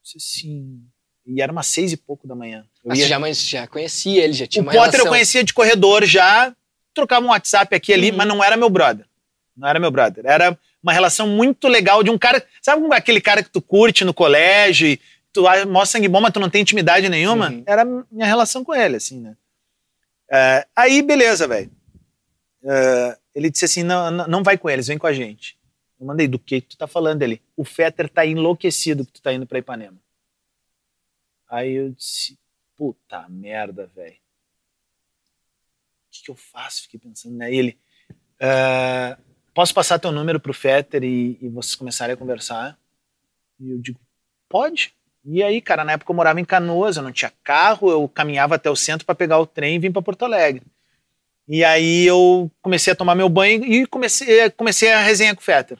S1: Disse assim. E era umas seis e pouco da manhã. Eu ia-
S3: já, mas já conhecia ele, já tinha
S1: o
S3: uma
S1: Potter eu
S3: relação.
S1: conhecia de corredor já, trocava um WhatsApp aqui e ali,
S3: Uhum.
S1: mas não era meu brother. Não era meu brother. Era uma relação muito legal de um cara. Sabe aquele cara que tu curte no colégio e tu mostra sangue bom, mas tu não tem intimidade nenhuma?
S3: Uhum.
S1: Era minha relação com ele, assim, né? É, aí, beleza, velho. É, ele disse assim: não, não, vai com eles, vem com a gente. Eu mandei, do que tu tá falando ele? O Fetter tá enlouquecido que tu tá indo pra Ipanema. Aí eu disse, puta merda, velho. O que, que eu faço? Fiquei pensando, né? E ele, "Ah, posso passar teu número pro Fetter e, e vocês começarem a conversar? E eu digo, pode. E aí, cara, na época eu morava em Canoas, eu não tinha carro, eu caminhava até o centro para pegar o trem e vir para Porto Alegre. E aí eu comecei a tomar meu banho e comecei, comecei a resenha com o Fetter.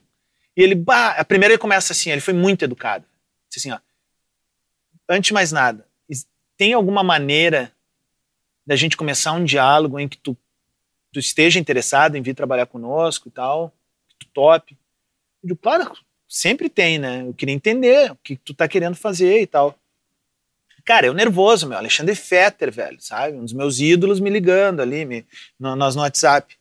S1: E ele, bah, a primeira ele começa assim, ele foi muito educado. Disse assim, ó, antes de mais nada, tem alguma maneira da gente começar um diálogo em que tu, tu esteja interessado em vir trabalhar conosco e tal, que tu tope? Eu digo, claro, sempre tem, né? Eu queria entender o que tu tá querendo fazer e tal. Cara, eu nervoso, meu. Alexandre Fetter, velho, sabe? Um dos meus ídolos me ligando ali, me, no, nós no WhatsApp.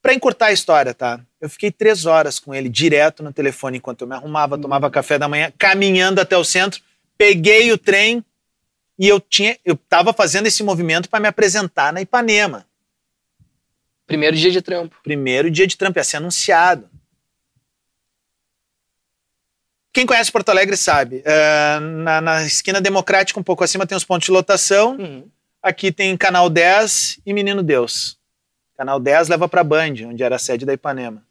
S1: Pra encurtar a história, tá? Eu fiquei três horas com ele direto no telefone enquanto eu me arrumava, tomava café da manhã, caminhando até o centro, peguei o trem e eu tinha, eu tava fazendo esse movimento para me apresentar na Ipanema.
S3: Primeiro dia de trampo.
S1: Primeiro dia de Trump, ia ser anunciado. Quem conhece Porto Alegre sabe. é, na, na esquina democrática, um pouco acima, tem os pontos de lotação.
S3: Uhum.
S1: Aqui tem Canal 10 e Menino Deus. Canal 10 leva para Band, onde era a sede da Ipanema.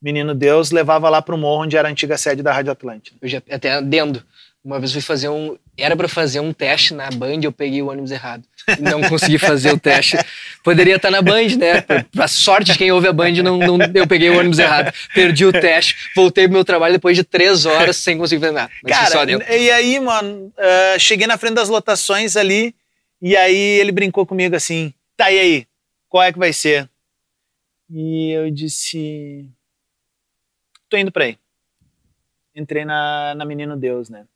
S1: Menino Deus levava lá para o morro, onde era a antiga sede da Rádio Atlântida.
S3: Eu já até adendo. Uma vez fui fazer um. Era pra fazer um teste na Band, eu peguei o ônibus errado. Não consegui fazer o teste. Poderia estar na Band, né? Pra, pra sorte de quem ouve a Band, não, não- eu peguei o ônibus errado. Perdi o teste, voltei pro meu trabalho depois de três horas sem conseguir fazer nada. Mas
S1: Cara, e aí, mano, eh, cheguei na frente das lotações ali, e aí ele brincou comigo assim: tá, e aí? Qual é que vai ser? E eu disse: tô indo pra aí. Entrei na, na Menino Deus, né?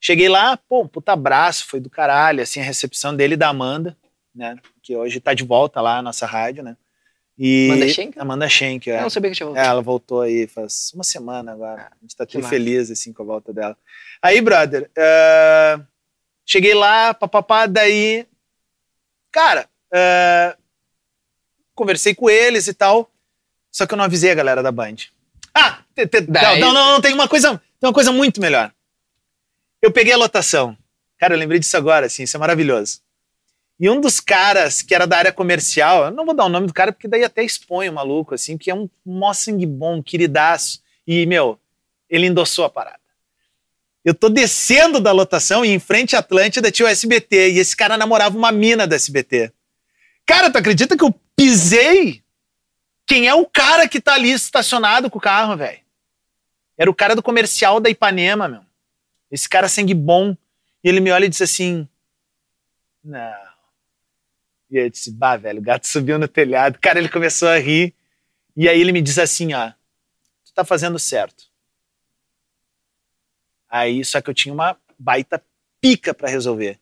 S1: Cheguei lá, pô, um puta abraço, foi do caralho, assim, a recepção dele e da Amanda, né? Que hoje tá de volta lá na nossa rádio, né? E
S3: Amanda Schenck?
S1: Amanda Schenck, é.
S3: Eu não sabia que tinha
S1: É, ela voltou aí faz uma semana agora. A gente tá tão feliz assim com a volta dela. Aí, brother, eh, cheguei lá, papapá, daí. Cara, eh, conversei com eles e tal. Só que eu não avisei a galera da Band. Ah, não, não, não, tem uma coisa, tem uma coisa muito melhor. Eu peguei a lotação. Cara, eu lembrei disso agora, assim, isso é maravilhoso. E um dos caras que era da área comercial, eu não vou dar o nome do cara porque daí até expõe o maluco, assim, que é um mó sangue bom, queridaço. E, meu, ele endossou a parada. Eu tô descendo da lotação e em frente à Atlântida tinha o SBT. E esse cara namorava uma mina da SBT. Cara, tu acredita que eu pisei? Quem é o cara que tá ali estacionado com o carro, velho? Era o cara do comercial da Ipanema, meu. Esse cara sangue bom. E ele me olha e diz assim: Não. E eu disse: Bah, velho, o gato subiu no telhado. Cara, ele começou a rir. E aí ele me diz assim: Ó, tu tá fazendo certo. Aí, só que eu tinha uma baita pica pra resolver.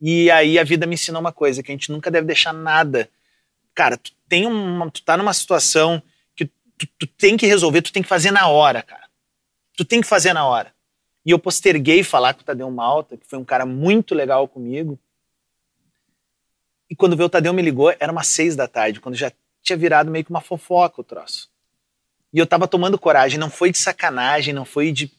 S1: E aí a vida me ensinou uma coisa: que a gente nunca deve deixar nada. Cara, tu, tem uma, tu tá numa situação que tu, tu tem que resolver, tu tem que fazer na hora, cara. Tu tem que fazer na hora. E eu posterguei falar com o Tadeu Malta, que foi um cara muito legal comigo. E quando veio o Tadeu me ligou, era umas seis da tarde, quando já tinha virado meio que uma fofoca o troço. E eu tava tomando coragem, não foi de sacanagem, não foi de.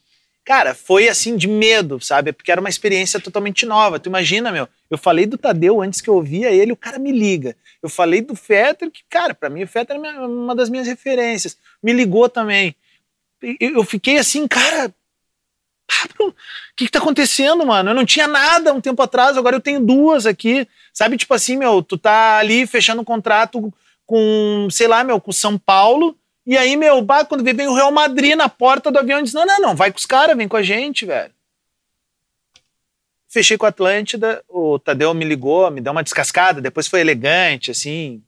S1: Cara, foi assim de medo, sabe? Porque era uma experiência totalmente nova. Tu imagina, meu, eu falei do Tadeu antes que eu ouvia ele, o cara me liga. Eu falei do Fetter, que, cara, para mim o Fetter é uma das minhas referências. Me ligou também. Eu fiquei assim, cara, o que, que tá acontecendo, mano? Eu não tinha nada um tempo atrás, agora eu tenho duas aqui. Sabe, tipo assim, meu, tu tá ali fechando um contrato com, sei lá, meu, com São Paulo e aí, meu, bah, quando vem o Real Madrid na porta do avião, diz: não, não, não, vai com os caras, vem com a gente, velho. Fechei com a Atlântida, o Tadeu me ligou, me deu uma descascada, depois foi elegante, assim.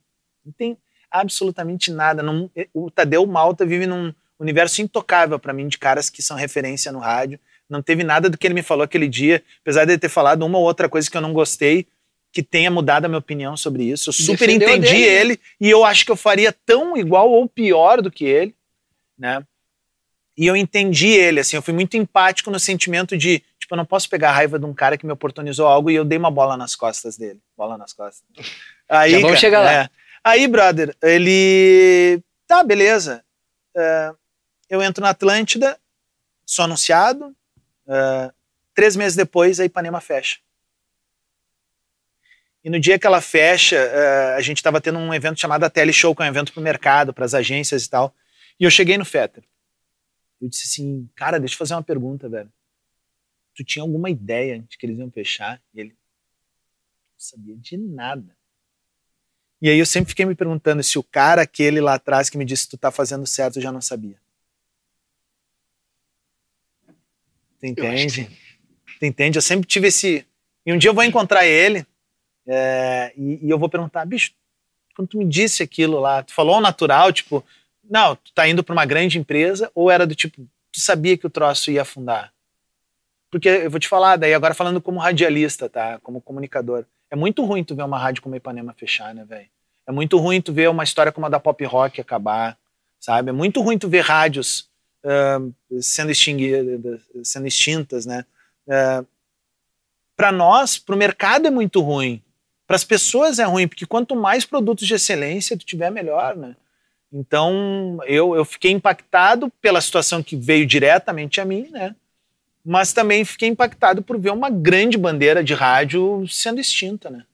S1: Não tem absolutamente nada. Não, o Tadeu Malta vive num universo intocável para mim de caras que são referência no rádio. Não teve nada do que ele me falou aquele dia, apesar de ele ter falado uma ou outra coisa que eu não gostei que tenha mudado a minha opinião sobre isso. Eu super Defendeu entendi dele. ele e eu acho que eu faria tão igual ou pior do que ele, né? E eu entendi ele, assim, eu fui muito empático no sentimento de, tipo, eu não posso pegar a raiva de um cara que me oportunizou algo e eu dei uma bola nas costas dele. Bola nas costas. Aí, Já
S3: vamos cara, chegar lá. É.
S1: Aí, brother, ele. Tá, beleza. Uh, eu entro na Atlântida, sou anunciado. Uh, três meses depois, a Ipanema fecha. E no dia que ela fecha, uh, a gente estava tendo um evento chamado Tele Show, que é um evento para o mercado, para as agências e tal. E eu cheguei no Fetter. Eu disse assim, cara, deixa eu fazer uma pergunta, velho. Tu tinha alguma ideia de que eles iam fechar? E ele não sabia de nada. E aí eu sempre fiquei me perguntando se o cara aquele lá atrás que me disse que tu tá fazendo certo, já não sabia. Tu entende? Tu entende? Eu sempre tive esse. E um dia eu vou encontrar ele é, e, e, eu vou perguntar, bicho, quando tu me disse aquilo lá, tu falou natural, tipo, não, tu tá indo para uma grande empresa, ou era do tipo, tu sabia que o troço ia afundar? Porque eu vou te falar, daí agora falando como radialista, tá? Como comunicador. É muito ruim tu ver uma rádio como a Ipanema fechar, né, velho? É muito ruim tu ver uma história como a da pop rock acabar, sabe? É muito ruim tu ver rádios uh, sendo, extinguidas, sendo extintas, né? Uh, para nós, para o mercado é muito ruim, para as pessoas é ruim, porque quanto mais produtos de excelência tu tiver, melhor, né? Então, eu, eu fiquei impactado pela situação que veio diretamente a mim, né? Mas também fiquei impactado por ver uma grande bandeira de rádio sendo extinta, né?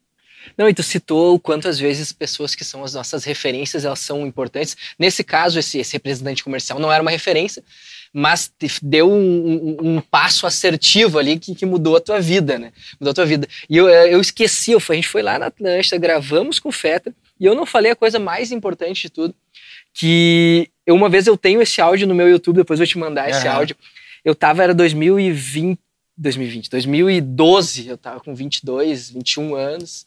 S3: Não, e tu citou quantas vezes pessoas que são as nossas referências, elas são importantes. Nesse caso, esse, esse representante comercial não era uma referência, mas deu um, um, um, passo assertivo ali que, que, mudou a tua vida, né? Mudou a tua vida. E eu, eu esqueci, eu fui, a gente foi lá na Atlântida, gravamos com o Feta, e eu não falei a coisa mais importante de tudo, que eu, uma vez eu tenho esse áudio no meu YouTube, depois eu vou te mandar esse uhum. áudio. Eu tava, era 2020, 2020, 2012, eu tava com 22, 21 anos,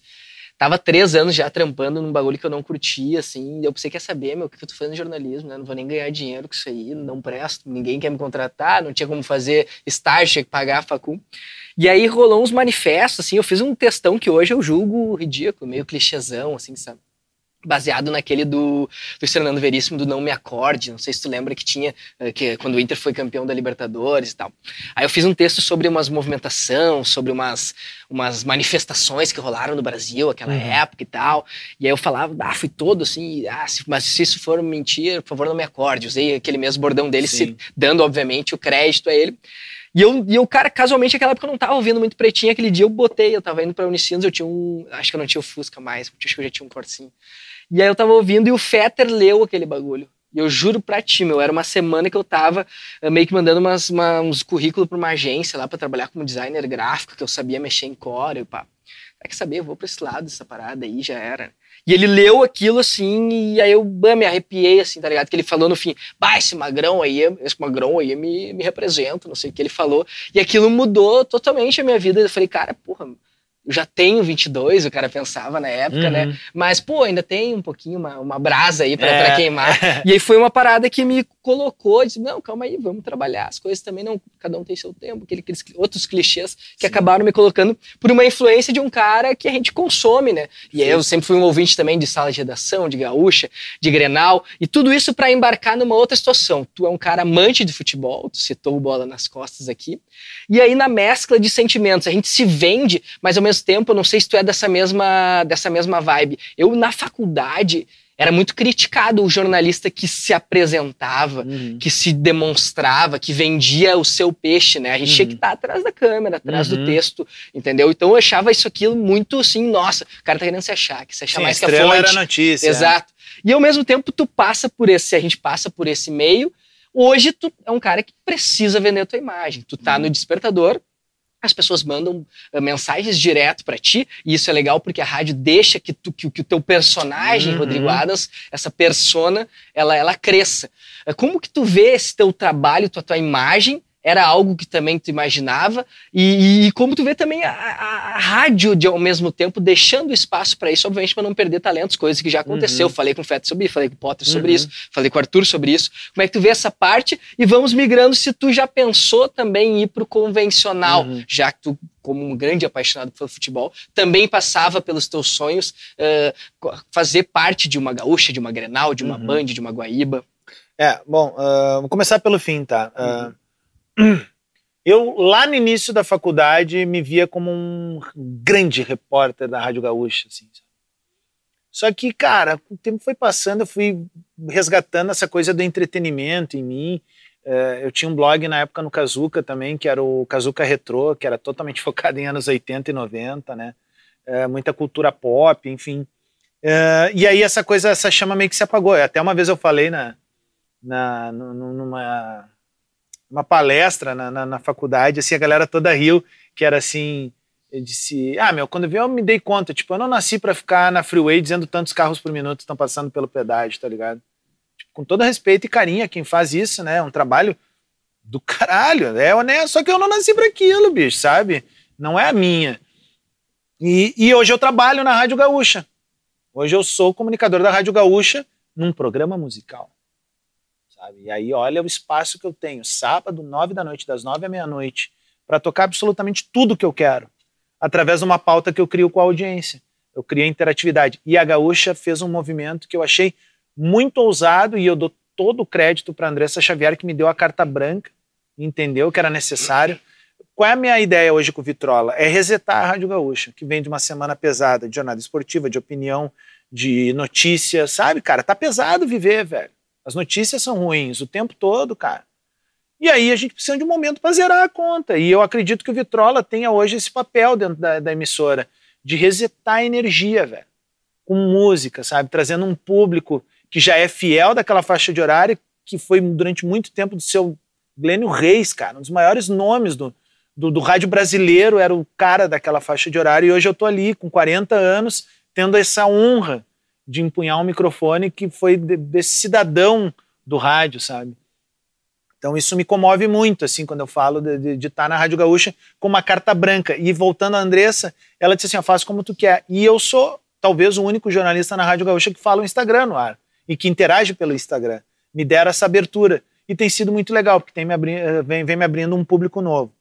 S3: Tava três anos já trampando num bagulho que eu não curtia, assim. Eu pensei, quer saber, meu, o que eu tô fazendo jornalismo, né? Não vou nem ganhar dinheiro com isso aí, não presto, ninguém quer me contratar, não tinha como fazer estágio, tinha que pagar a facul. E aí rolou uns manifestos, assim, eu fiz um textão que hoje eu julgo ridículo, meio clichêzão, assim, sabe? Baseado naquele do, do Fernando Veríssimo do Não Me Acorde, não sei se tu lembra que tinha, eh, que quando o Inter foi campeão da Libertadores e tal. Aí eu fiz um texto sobre umas movimentação, sobre umas, umas manifestações que rolaram no Brasil aquela uhum. época e tal, e aí eu falava, ah, fui todo assim, ah, se, mas se isso for mentira, por favor não me acorde, usei aquele mesmo bordão dele, se, dando obviamente o crédito a ele. E eu, e eu, cara, casualmente, naquela época eu não tava ouvindo muito pretinho. Aquele dia eu botei, eu tava indo pra Unicinos, eu tinha um. Acho que eu não tinha o Fusca mais, acho que eu já tinha um Corsinho. E aí eu tava ouvindo e o Fetter leu aquele bagulho. E eu juro pra ti, meu, era uma semana que eu tava uh, meio que mandando umas, uma, uns currículos pra uma agência lá pra trabalhar como designer gráfico, que eu sabia mexer em core, e pá. É que saber, eu vou pra esse lado dessa parada aí, já era. E ele leu aquilo assim, e aí eu bah, me arrepiei, assim, tá ligado? Que ele falou no fim, bah, esse magrão aí, esse magrão aí me, me representa, não sei o que ele falou. E aquilo mudou totalmente a minha vida. Eu falei, cara, porra, já tenho 22, o cara pensava na época, né? uhum. né? Mas, pô, ainda tem um pouquinho, uma, uma brasa aí pra, é. pra queimar. e aí foi uma parada que me colocou, disse, não, calma aí, vamos trabalhar. As coisas também não, cada um tem seu tempo, aquele, aqueles outros clichês que Sim. acabaram me colocando por uma influência de um cara que a gente consome, né? E aí eu sempre fui um ouvinte também de sala de redação, de gaúcha, de Grenal, e tudo isso para embarcar numa outra situação. Tu é um cara amante de futebol, tu citou o bola nas costas aqui, e aí na mescla de sentimentos, a gente se vende, mas ao mesmo mesmo tempo, eu não sei se tu é dessa mesma, dessa mesma vibe. Eu, na faculdade, era muito criticado o jornalista que se apresentava,
S1: Uhum.
S3: que se demonstrava, que vendia o seu peixe, né? A gente
S1: Uhum.
S3: tinha que estar atrás da câmera, atrás
S1: Uhum.
S3: do texto, entendeu? Então eu achava isso aquilo muito assim, nossa, o cara tá querendo se achar, que se achar
S1: Sim,
S3: mais que a fonte.
S1: era notícia.
S3: Exato. E ao mesmo tempo tu passa por esse, a gente passa por esse meio. Hoje tu é um cara que precisa vender a tua imagem. Tu tá no despertador, as pessoas mandam eh, mensagens direto pra ti, e isso é legal porque a rádio deixa que, tu, que, que o teu personagem,
S1: Uhum.
S3: Rodrigo Adams, essa persona, ela, ela cresça. Eh, Como que tu vê esse teu trabalho, tua, tua imagem? Era algo que também tu imaginava? E, e como tu vê também a, a- a rádio, de, ao mesmo tempo, deixando espaço para isso, obviamente, para não perder talentos, coisas que já aconteceu.
S1: Uhum.
S3: Falei com o Feto sobre isso, falei com o Potter sobre
S1: Uhum.
S3: isso, falei com o Arthur sobre isso. Como é que tu vê essa parte? E vamos migrando se tu já pensou também em ir pro convencional,
S1: Uhum.
S3: já que tu, como um grande apaixonado pelo futebol, também passava pelos teus sonhos co- fazer parte de uma gaúcha, de uma Grenal, de uma
S1: Uhum.
S3: Band, de uma Guaíba.
S1: É, bom, ah, vou começar pelo fim, tá? Ah, eu, lá no início da faculdade, me via como um grande repórter da Rádio Gaúcha, assim? Só que, cara, o tempo foi passando, eu fui resgatando essa coisa do entretenimento em mim. Eh, eu tinha um blog na época no Kazuca também, que era o Kazuca Retro, que era totalmente focado em anos 80 e 90, né? Eh, muita cultura pop, enfim. Eh, e aí essa coisa, essa chama meio que se apagou. Até uma vez eu falei na, na, nu- nu- numa uma palestra na, na, na faculdade, assim, a galera toda riu, que era assim, eu disse, ah, meu, quando eu vi eu me dei conta, tipo, eu não nasci pra ficar na freeway dizendo tantos carros por minuto estão passando pelo pedágio, tá ligado? Tipo, com todo respeito e carinho a quem faz isso, né, é um trabalho do caralho, é honesto, só que eu não nasci pra aquilo, bicho, sabe? Não é a minha. E, e hoje eu trabalho na Rádio Gaúcha. Hoje eu sou comunicador da Rádio Gaúcha num programa musical sabe? E aí olha o espaço que eu tenho, sábado, nove da noite, das nove à meia-noite, para tocar absolutamente tudo que eu quero, através de uma pauta que eu crio com a audiência. Eu criei interatividade. E a Gaúcha fez um movimento que eu achei muito ousado e eu dou todo o crédito para Andressa Xavier, que me deu a carta branca, entendeu que era necessário. Qual é a minha ideia hoje com o Vitrola? É resetar a Rádio Gaúcha, que vem de uma semana pesada de jornada esportiva, de opinião, de notícias, sabe, cara? Tá pesado viver, velho. As notícias são ruins o tempo todo, cara. E aí a gente precisa de um momento para zerar a conta. E eu acredito que o Vitrola tenha hoje esse papel dentro da, da emissora de resetar a energia, velho. Com música, sabe? Trazendo um público que já é fiel daquela faixa de horário, que foi durante muito tempo do seu Glênio Reis, cara, um dos maiores nomes do, do, do rádio brasileiro, era o cara daquela faixa de horário. E hoje eu tô ali com 40 anos, tendo essa honra de empunhar um microfone que foi de, desse cidadão do rádio, sabe? Então isso me comove muito, assim, quando eu falo de, estar na Rádio Gaúcha com uma carta branca. E voltando a Andressa, ela disse assim, faz como tu quer. E eu sou talvez o único jornalista na Rádio Gaúcha que fala o Instagram no ar e que interage pelo Instagram. Me deram essa abertura. E tem sido muito legal, porque tem me abri vem, vem, me abrindo um público novo.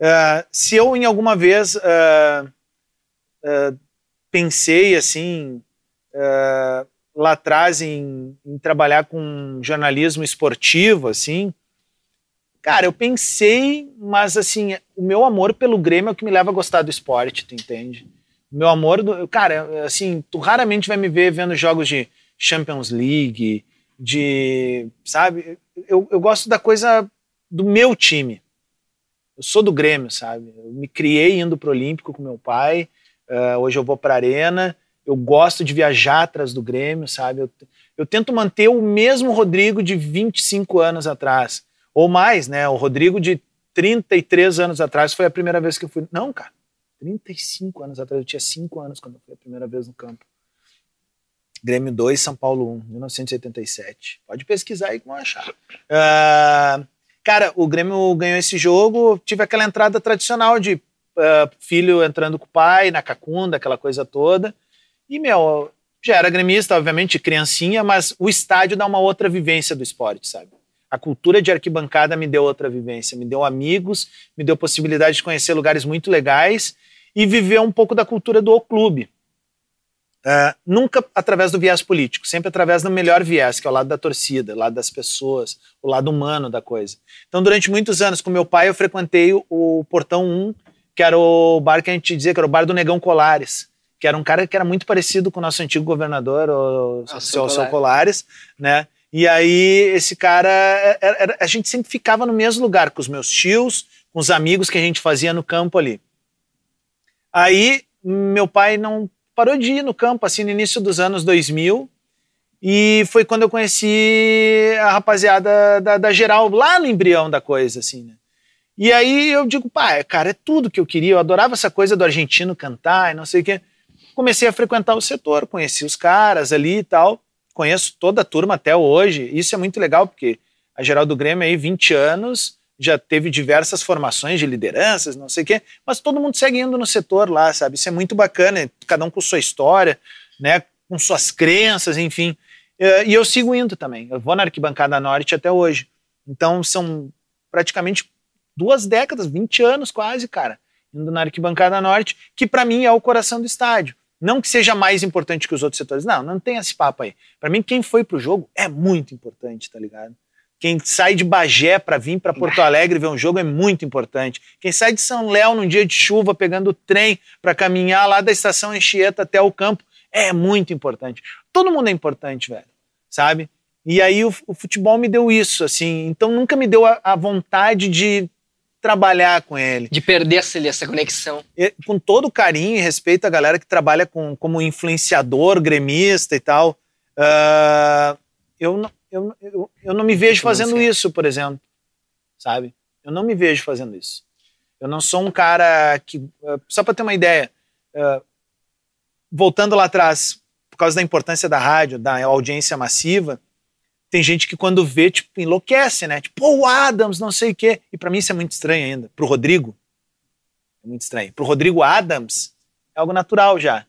S1: Uh, se eu, em alguma vez, uh, uh, pensei, assim, lá atrás em, em, trabalhar com jornalismo esportivo, assim, cara, eu pensei, mas, assim, o meu amor pelo Grêmio é o que me leva a gostar do esporte, tu entende? Meu amor, do, cara, assim, tu raramente vai me ver vendo jogos de Champions League, de, sabe, eu, eu gosto da coisa do meu time. Eu sou do Grêmio, sabe? Eu me criei indo pro Olímpico com meu pai. Uh, hoje eu vou pra Arena. Eu gosto de viajar atrás do Grêmio, sabe? Eu, eu tento manter o mesmo Rodrigo de 25 anos atrás. Ou mais, né? O Rodrigo de 33 anos atrás foi a primeira vez que eu fui. Não, cara. 35 anos atrás. Eu tinha 5 anos quando eu fui a primeira vez no campo. Grêmio 2, São Paulo 1, 1987. Pode pesquisar aí que vão achar. Uh, cara, o Grêmio ganhou esse jogo, tive aquela entrada tradicional de uh, filho entrando com o pai, na cacunda, aquela coisa toda. E, meu, já era gremista, obviamente, criancinha, mas o estádio dá uma outra vivência do esporte, sabe? A cultura de arquibancada me deu outra vivência, me deu amigos, me deu possibilidade de conhecer lugares muito legais e viver um pouco da cultura do clube. Uh, nunca através do viés político, sempre através do melhor viés, que é o lado da torcida, o lado das pessoas, o lado humano da coisa. Então, durante muitos anos, com meu pai, eu frequentei o, Portão 1, que era o bar que a gente dizia que era o bar do Negão Colares, que era um cara que era muito parecido com o nosso antigo governador, o
S3: Ah,
S1: seu,
S3: seu
S1: Colares, né? E aí esse cara, era- era- a gente sempre ficava no mesmo lugar, com os meus tios, com os amigos que a gente fazia no campo ali. Aí meu pai não parou de ir no campo, assim, no início dos anos 2000, e foi quando eu conheci a rapaziada da, da geral, lá no embrião da coisa, assim, né? E aí eu digo, pá, cara, é tudo que eu queria. Eu adorava essa coisa do argentino cantar e não sei o quê. Comecei a frequentar o setor, conheci os caras ali e tal. Conheço toda a turma até hoje. Isso é muito legal, porque a geral do Grêmio aí, 20 anos, já teve diversas formações de lideranças, não sei o quê, mas todo mundo segue indo no setor lá, sabe? Isso é muito bacana, cada um com sua história, né? Com suas crenças, enfim. Eh, E eu sigo indo também. Eu vou na arquibancada norte até hoje. Então são praticamente duas décadas, 20 anos quase, cara, indo na arquibancada norte, que para mim é o coração do estádio. Não que seja mais importante que os outros setores. Não, não tem esse papo aí. Para mim, quem foi pro jogo é muito importante, tá ligado? Quem sai de Bagé para vir para Porto Alegre ver um jogo é muito importante. Quem sai de São Léo num dia de chuva pegando o trem para caminhar lá da estação Anchieta até o campo é muito importante. Todo mundo é importante, velho, sabe? E aí o, o futebol me deu isso, assim. Então nunca me deu a, a vontade de trabalhar com ele.
S3: De perder essa, essa conexão.
S1: E, com todo carinho e respeito à galera que trabalha com, como influenciador, gremista e tal, ah, eu, não- eu, eu, eu não me vejo fazendo isso, por exemplo. Sabe? Eu não me vejo fazendo isso. Eu não sou um cara que. ah, Só para ter uma ideia, ah, voltando lá atrás, por causa da importância da rádio, da audiência massiva, tem gente que quando vê, tipo, enlouquece, né? Tipo, o Adams, não sei o quê. E para mim isso é muito estranho ainda. Pro Rodrigo, é muito estranho. Pro Rodrigo Adams, é algo natural já.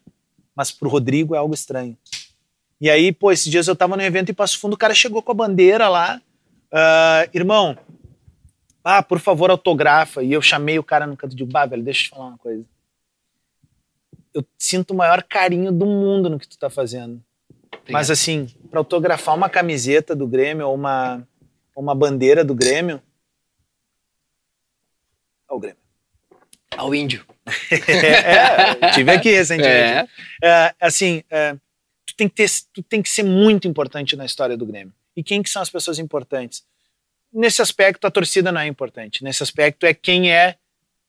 S1: Mas pro Rodrigo é algo estranho. E aí, pô, esses dias eu tava no evento em Passo Fundo, o cara chegou com a bandeira lá. ah, irmão, ah, por favor, autografa. E eu chamei o cara no canto de bah, velho, deixa eu te falar uma coisa. Eu sinto o maior carinho do mundo no que tu tá fazendo. Mas assim, para autografar uma camiseta do Grêmio ou uma, uma bandeira do Grêmio. Ó, o Grêmio.
S3: Ao índio.
S1: é, tive aqui recentemente. É, assim, é, tu, tem que ter, tu tem que ser muito importante na história do Grêmio. E quem que são as pessoas importantes? Nesse aspecto, a torcida não é importante. Nesse aspecto, é quem é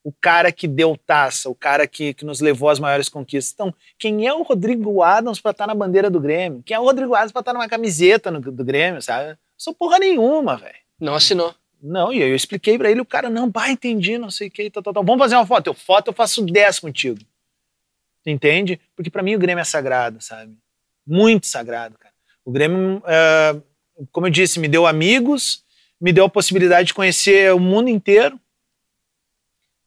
S1: o cara que deu taça, o cara que, que nos levou às maiores conquistas. Então, quem é o Rodrigo Adams para estar na bandeira do Grêmio? Quem é o Rodrigo Adams para estar numa camiseta no- do Grêmio, sabe? Sou porra nenhuma, velho.
S3: Não assinou.
S1: Não, e aí eu expliquei pra ele, o cara, não, bah, entendi, não sei o que, tal, tal, tal. Vamos fazer uma foto. Eu foto, eu faço 10 contigo. Entende? Porque pra mim o Grêmio é sagrado, sabe? Muito sagrado, cara. O Grêmio, é, como eu disse, me deu amigos, me deu a possibilidade de conhecer o mundo inteiro,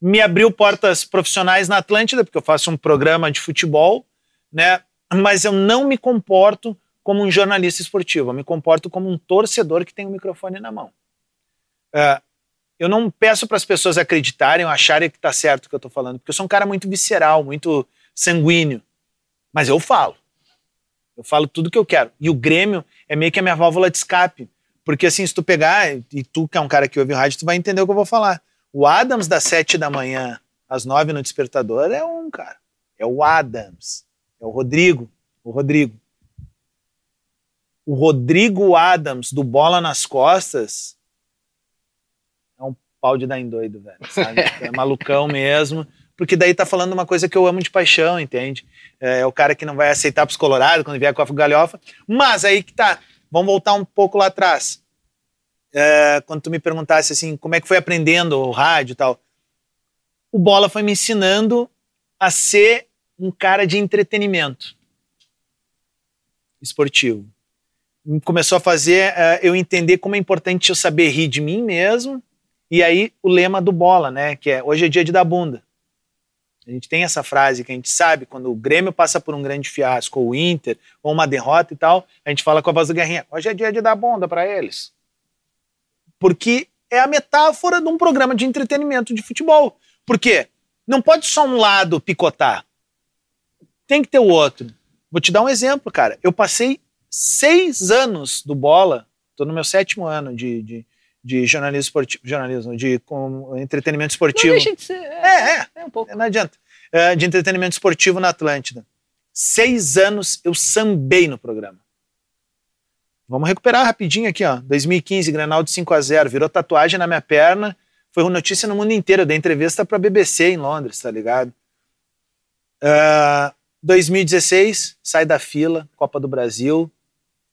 S1: me abriu portas profissionais na Atlântida, porque eu faço um programa de futebol, né? Mas eu não me comporto como um jornalista esportivo, eu me comporto como um torcedor que tem o microfone na mão. É, eu não peço para as pessoas acreditarem ou acharem que está certo o que eu estou falando, porque eu sou um cara muito visceral, muito sanguíneo. Mas eu falo. Eu falo tudo que eu quero. E o Grêmio é meio que a minha válvula de escape. Porque assim, se tu pegar, e tu que é um cara que ouve rádio, tu vai entender o que eu vou falar. O Adams das sete da manhã às nove no despertador é um, cara. É o Adams. É o Rodrigo. O Rodrigo. O Rodrigo Adams do Bola nas Costas é um pau de dar em doido, velho. Sabe? É malucão mesmo. Porque daí tá falando uma coisa que eu amo de paixão, entende? É, o cara que não vai aceitar pros colorados quando vier com a galhofa. Mas aí que tá. Vamos voltar um pouco lá atrás. É, quando tu me perguntasse assim, como é que foi aprendendo o rádio e tal. O Bola foi me ensinando a ser um cara de entretenimento esportivo. Começou a fazer eh, eu entender como é importante eu saber rir de mim mesmo. E aí o lema do Bola, né? Que é hoje é dia de dar bunda. A gente tem essa frase que a gente sabe quando o Grêmio passa por um grande fiasco, ou o Inter, ou uma derrota e tal, a gente fala com a voz do Guerrinha, hoje é dia de dar bunda para eles. Porque é a metáfora de um programa de entretenimento de futebol. Por quê? Não pode só um lado picotar. Tem que ter o outro. Vou te dar um exemplo, cara. Eu passei seis anos do bola, tô no meu sétimo ano de, de, de jornalismo esportivo, jornalismo, de com, entretenimento
S3: Não
S1: esportivo.
S3: deixa de ser. É,
S1: É, é,
S3: é um pouco.
S1: não adianta. É, de entretenimento esportivo na Atlântida. Seis anos eu sambei no programa. Vamos recuperar rapidinho aqui, ó. 2015, Grenal de 5 a 0 virou tatuagem na minha perna. Foi notícia no mundo inteiro. Eu dei entrevista pra BBC em Londres, tá ligado? Uh, 2016, sai da fila, Copa do Brasil.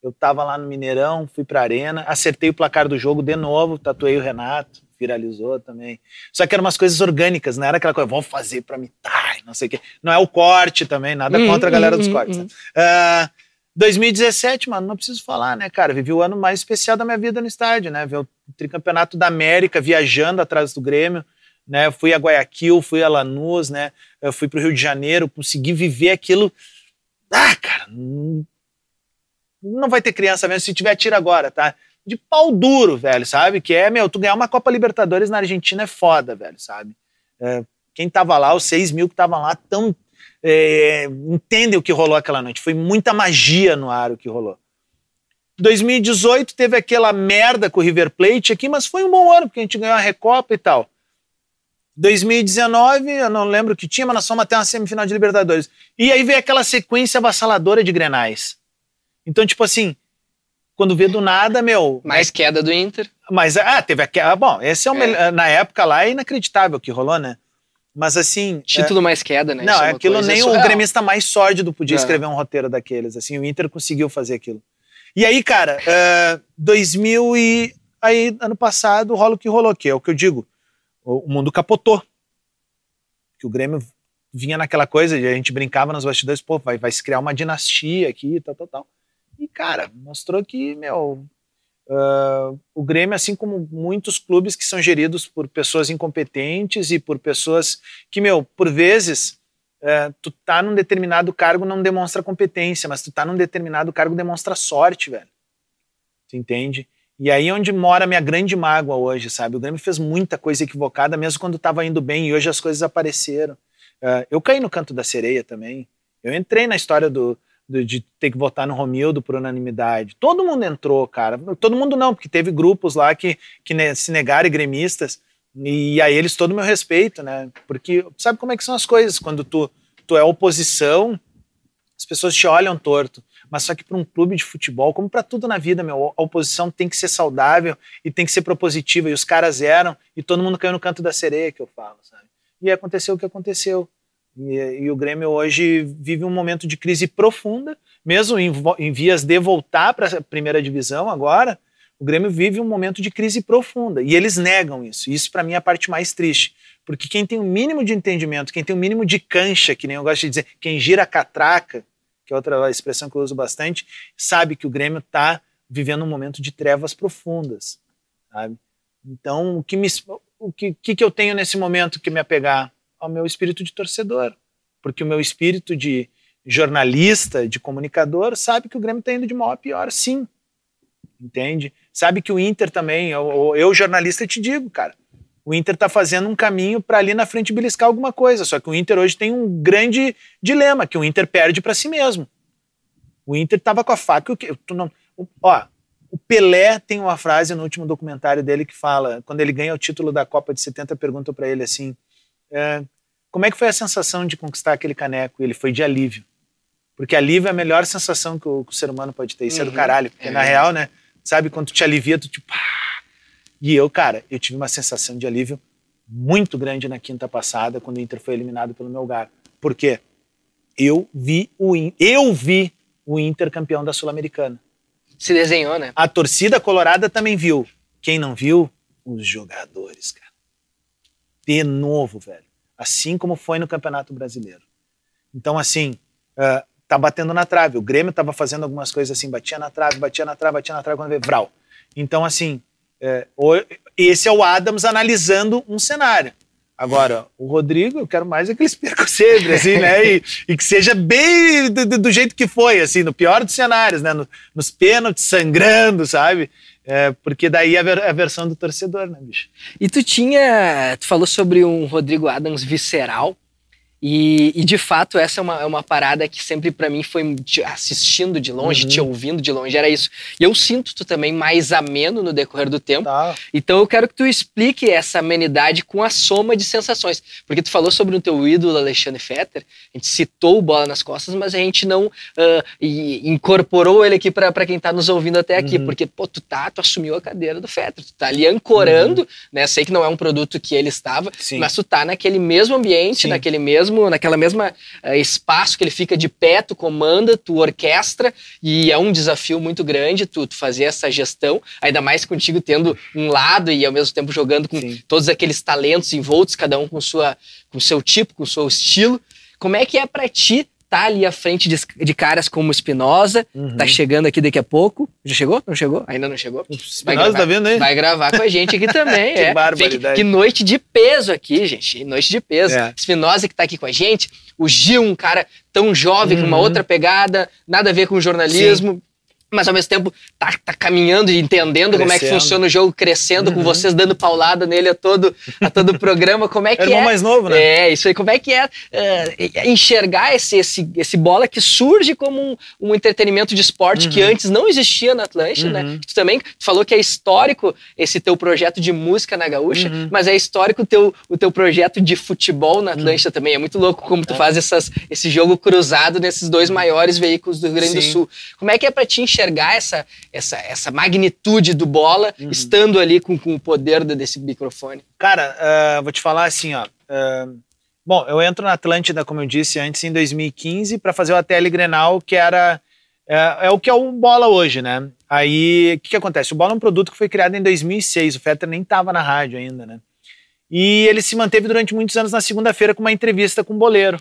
S1: Eu tava lá no Mineirão, fui pra arena, acertei o placar do jogo de novo, tatuei o Renato, viralizou também. Só que eram umas coisas orgânicas, não era aquela coisa, vou fazer pra mitar, não sei o quê. Não é o corte também, nada
S3: Hum,
S1: contra a galera
S3: hum,
S1: dos
S3: hum,
S1: cortes.
S3: hum.
S1: né? Ah, 2017, mano, não preciso falar, né, cara? Vivi o ano mais especial da minha vida no estádio, né? Ver o tricampeonato da América viajando atrás do Grêmio, né? Fui a Guayaquil, fui a Lanús, né? Eu fui pro Rio de Janeiro, consegui viver aquilo. Ah, cara, não, vai ter criança mesmo se tiver tiro agora, tá? De pau duro, velho, sabe? Que é, meu, tu ganhar uma Copa Libertadores na Argentina é foda, velho, sabe? É, quem tava lá, os 6 mil que estavam lá, tão é, entendem o que rolou aquela noite. Foi muita magia no ar o que rolou. 2018 teve aquela merda com o River Plate aqui, mas foi um bom ano, porque a gente ganhou a Recopa e tal. 2019, eu não lembro o que tinha, mas nós fomos até uma semifinal de Libertadores. E aí veio aquela sequência avassaladora de grenais. Então, tipo assim, quando vê do nada, meu.
S3: Mais queda do Inter.
S1: Mas, ah, teve aquela. Bom, esse é o
S3: É.
S1: melhor. Na época lá é inacreditável o que rolou, né? Mas assim.
S3: Título mais queda, né?
S1: Não, é aquilo nem o
S3: surreal.
S1: gremista mais sórdido podia
S3: É.
S1: escrever um roteiro daqueles. Assim, o Inter conseguiu fazer aquilo. E aí, cara, é, 2000 e aí ano passado rola o que rolou, que é o que eu digo, o, o mundo capotou. Que o Grêmio vinha naquela coisa, e a gente brincava nos bastidores, pô, vai, vai se criar uma dinastia aqui, tal, tal, tal. E cara, mostrou que, meu, ah, o Grêmio, assim como muitos clubes que são geridos por pessoas incompetentes e por pessoas que, meu, por vezes, é, tu tá num determinado cargo não demonstra competência, mas tu tá num determinado cargo demonstra sorte, velho. Tu entende? E aí é onde mora a minha grande mágoa hoje, sabe? O Grêmio fez muita coisa equivocada, mesmo quando tava indo bem, e hoje as coisas apareceram. É, eu caí no canto da sereia também. Eu entrei na história do, do- de ter que votar no Romildo por unanimidade. Todo mundo entrou, cara. Todo mundo não, porque teve grupos lá que, que se negaram e gremistas. E a eles todo o meu respeito, né? Porque sabe como é que são as coisas? Quando tu, tu é oposição, as pessoas te olham torto. Mas só que para um clube de futebol, como para tudo na vida, meu, a oposição tem que ser saudável e tem que ser propositiva. E os caras eram, e todo mundo caiu no canto da sereia, que eu falo, sabe? E aconteceu o que aconteceu. E, e o Grêmio hoje vive um momento de crise profunda, mesmo em, em vias de voltar para a primeira divisão agora, o Grêmio vive um momento de crise profunda. E eles negam isso. Isso, para mim, é a parte mais triste. Porque quem tem o mínimo de entendimento, quem tem o mínimo de cancha, que nem eu gosto de dizer, quem gira a catraca, que é outra expressão que eu uso bastante, sabe que o Grêmio está vivendo um momento de trevas profundas. Sabe? Então, o que, me, o que, que, que eu tenho nesse momento que me apegar? Ao meu espírito de torcedor. Porque o meu espírito de jornalista, de comunicador, sabe que o Grêmio está indo de mal a pior, sim. Entende? Sabe que o Inter também, eu, eu jornalista, te digo, cara, o Inter está fazendo um caminho para ali na frente beliscar alguma coisa. Só que o Inter hoje tem um grande dilema, que o Inter perde para si mesmo. O Inter estava com a faca. o que- Tu não, ó, o Pelé tem uma frase no último documentário dele que fala, quando ele ganha o título da Copa de 70, pergunta para ele assim: é, como é que foi a sensação de conquistar aquele caneco? E ele foi de alívio. Porque alívio é a melhor sensação que o, que o ser humano pode ter. Isso é do
S3: Uhum,
S1: caralho. Porque
S3: é
S1: na real, né? Sabe, quando tu te alivia, tu tipo. "Ah". E eu, cara, eu tive uma sensação de alívio muito grande na quinta passada, quando o Inter foi eliminado pelo meu lugar. Por quê? Eu vi o, In- eu vi o Inter campeão da Sul-Americana.
S3: Se desenhou, né?
S1: A torcida colorada também viu. Quem não viu? Os jogadores, cara. De novo, velho. Assim como foi no Campeonato Brasileiro. Então, assim, ah, tá batendo na trave. O Grêmio tava fazendo algumas coisas assim, batia na trave, batia na trave, batia na trave, quando vê, vral. Então, assim, o- esse é o Adams analisando um cenário. Agora, o Rodrigo, eu quero mais é que ele perca sempre, assim, né? E, e que seja bem do- do jeito que foi, assim, no pior dos cenários, né? No- nos pênaltis, sangrando, sabe? É, porque daí é a, ver- a versão do torcedor, né, bicho?
S3: E tu tinha. Tu falou sobre um Rodrigo Adams visceral. E, e, de fato, essa é uma, é uma parada que sempre para mim foi te assistindo de longe, uhum. te ouvindo de longe, era isso. E eu sinto tu também mais ameno no decorrer do tempo. Tá. Então eu quero que tu explique essa amenidade com a soma de sensações. Porque tu falou sobre o teu ídolo, Alexandre Fetter, a gente citou o Bola nas Costas, mas a gente não uh, incorporou ele aqui para quem tá nos ouvindo até aqui. Uhum. Porque, pô, tu tá, tu assumiu a cadeira do Fetter, tu tá ali ancorando, uhum. né? Sei que não é um produto que ele estava, Sim. mas tu tá naquele mesmo ambiente, Sim. naquele mesmo mesmo, naquela mesma uh, espaço que ele fica de pé, tu comanda, tu orquestra, e é um desafio muito grande tu, tu fazer essa gestão, ainda mais contigo tendo um lado e ao mesmo tempo jogando com Sim. todos aqueles talentos envoltos, cada um com sua com seu tipo, com seu estilo. Como é que é para ti tá ali à frente de, de caras como Espinosa, uhum. tá chegando aqui daqui a pouco. Já chegou? Não chegou? Ainda não chegou?
S1: Espinosa tá vendo aí?
S3: Vai gravar com a gente aqui também. que é. barbaridade. Que, que, noite de peso aqui, gente. Noite de peso. É. Espinosa que tá aqui com a gente. O Gil, um cara tão jovem, uhum. com uma uhum. outra pegada, nada a ver com jornalismo. Sim mas ao mesmo tempo tá, tá caminhando e entendendo crescendo. como é que funciona o jogo, crescendo, uhum. com vocês dando paulada nele a todo, a todo o programa. Como é que é?
S1: é mais novo, né?
S3: É, isso aí. Como é que é, é enxergar esse, esse, esse bola que surge como um, um entretenimento de esporte uhum. que antes não existia na Atlântida, né? uhum. né? Tu também falou que é histórico esse teu projeto de música na Gaúcha, uhum. mas é histórico o teu, o teu projeto de futebol na Atlântida uhum. também. É muito louco como tu é. faz essas, esse jogo cruzado nesses dois maiores veículos do Rio Grande Sim. do Sul. Como é que é pra ti enxergar enxergar essa, essa, essa magnitude do bola uhum. estando ali com, com o poder desse microfone?
S1: Cara, uh, vou te falar assim, ó. Uh, bom, eu entro na Atlântida, como eu disse antes, em 2015, para fazer o ATL Grenal, que era. É, é, o que é o Bola hoje, né? Aí, o que, que acontece? O Bola é um produto que foi criado em 2006, o Fetter nem estava na rádio ainda, né? E ele se manteve durante muitos anos na segunda-feira com uma entrevista com o Boleiro.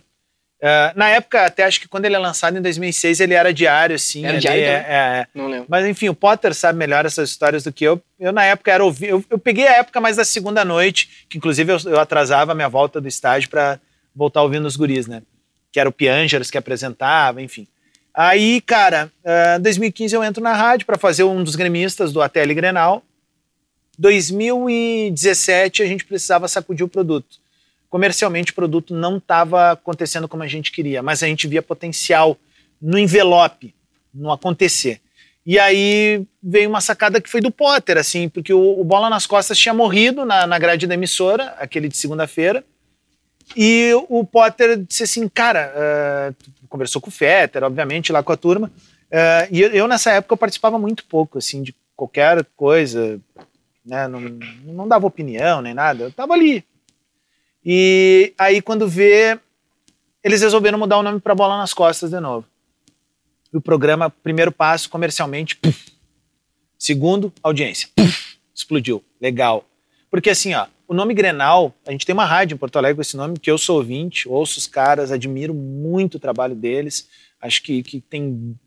S1: Uh, na época, até acho que quando ele é lançado em 2006, ele era diário, assim.
S3: Era diário?
S1: É, é, Não lembro. Mas enfim, o Potter sabe melhor essas histórias do que eu. Eu, na época, era ouvir. Eu, eu peguei a época mais da segunda noite, que inclusive eu, eu atrasava a minha volta do estágio para voltar ouvindo os guris, né? Que era o Piangeros que apresentava, enfim. Aí, cara, em uh, 2015 eu entro na rádio para fazer um dos gremistas do ATL Grenal. 2017 a gente precisava sacudir o produto comercialmente o produto não estava acontecendo como a gente queria, mas a gente via potencial no envelope, no acontecer. E aí veio uma sacada que foi do Potter, assim, porque o, o Bola nas Costas tinha morrido na, na grade da emissora, aquele de segunda-feira, e o Potter disse assim, cara, uh, conversou com o Fetter, obviamente, lá com a turma, uh, e eu, eu, nessa época eu participava muito pouco, assim, de qualquer coisa, né, não, não dava opinião nem nada, eu tava ali, e aí, quando vê, eles resolveram mudar o nome para Bola nas Costas de novo. E o programa, primeiro passo, comercialmente, puff. segundo, audiência, puff, explodiu. Legal. Porque assim, ó, o nome Grenal, a gente tem uma rádio em Porto Alegre com esse nome, que eu sou ouvinte, ouço os caras, admiro muito o trabalho deles, acho que, que tem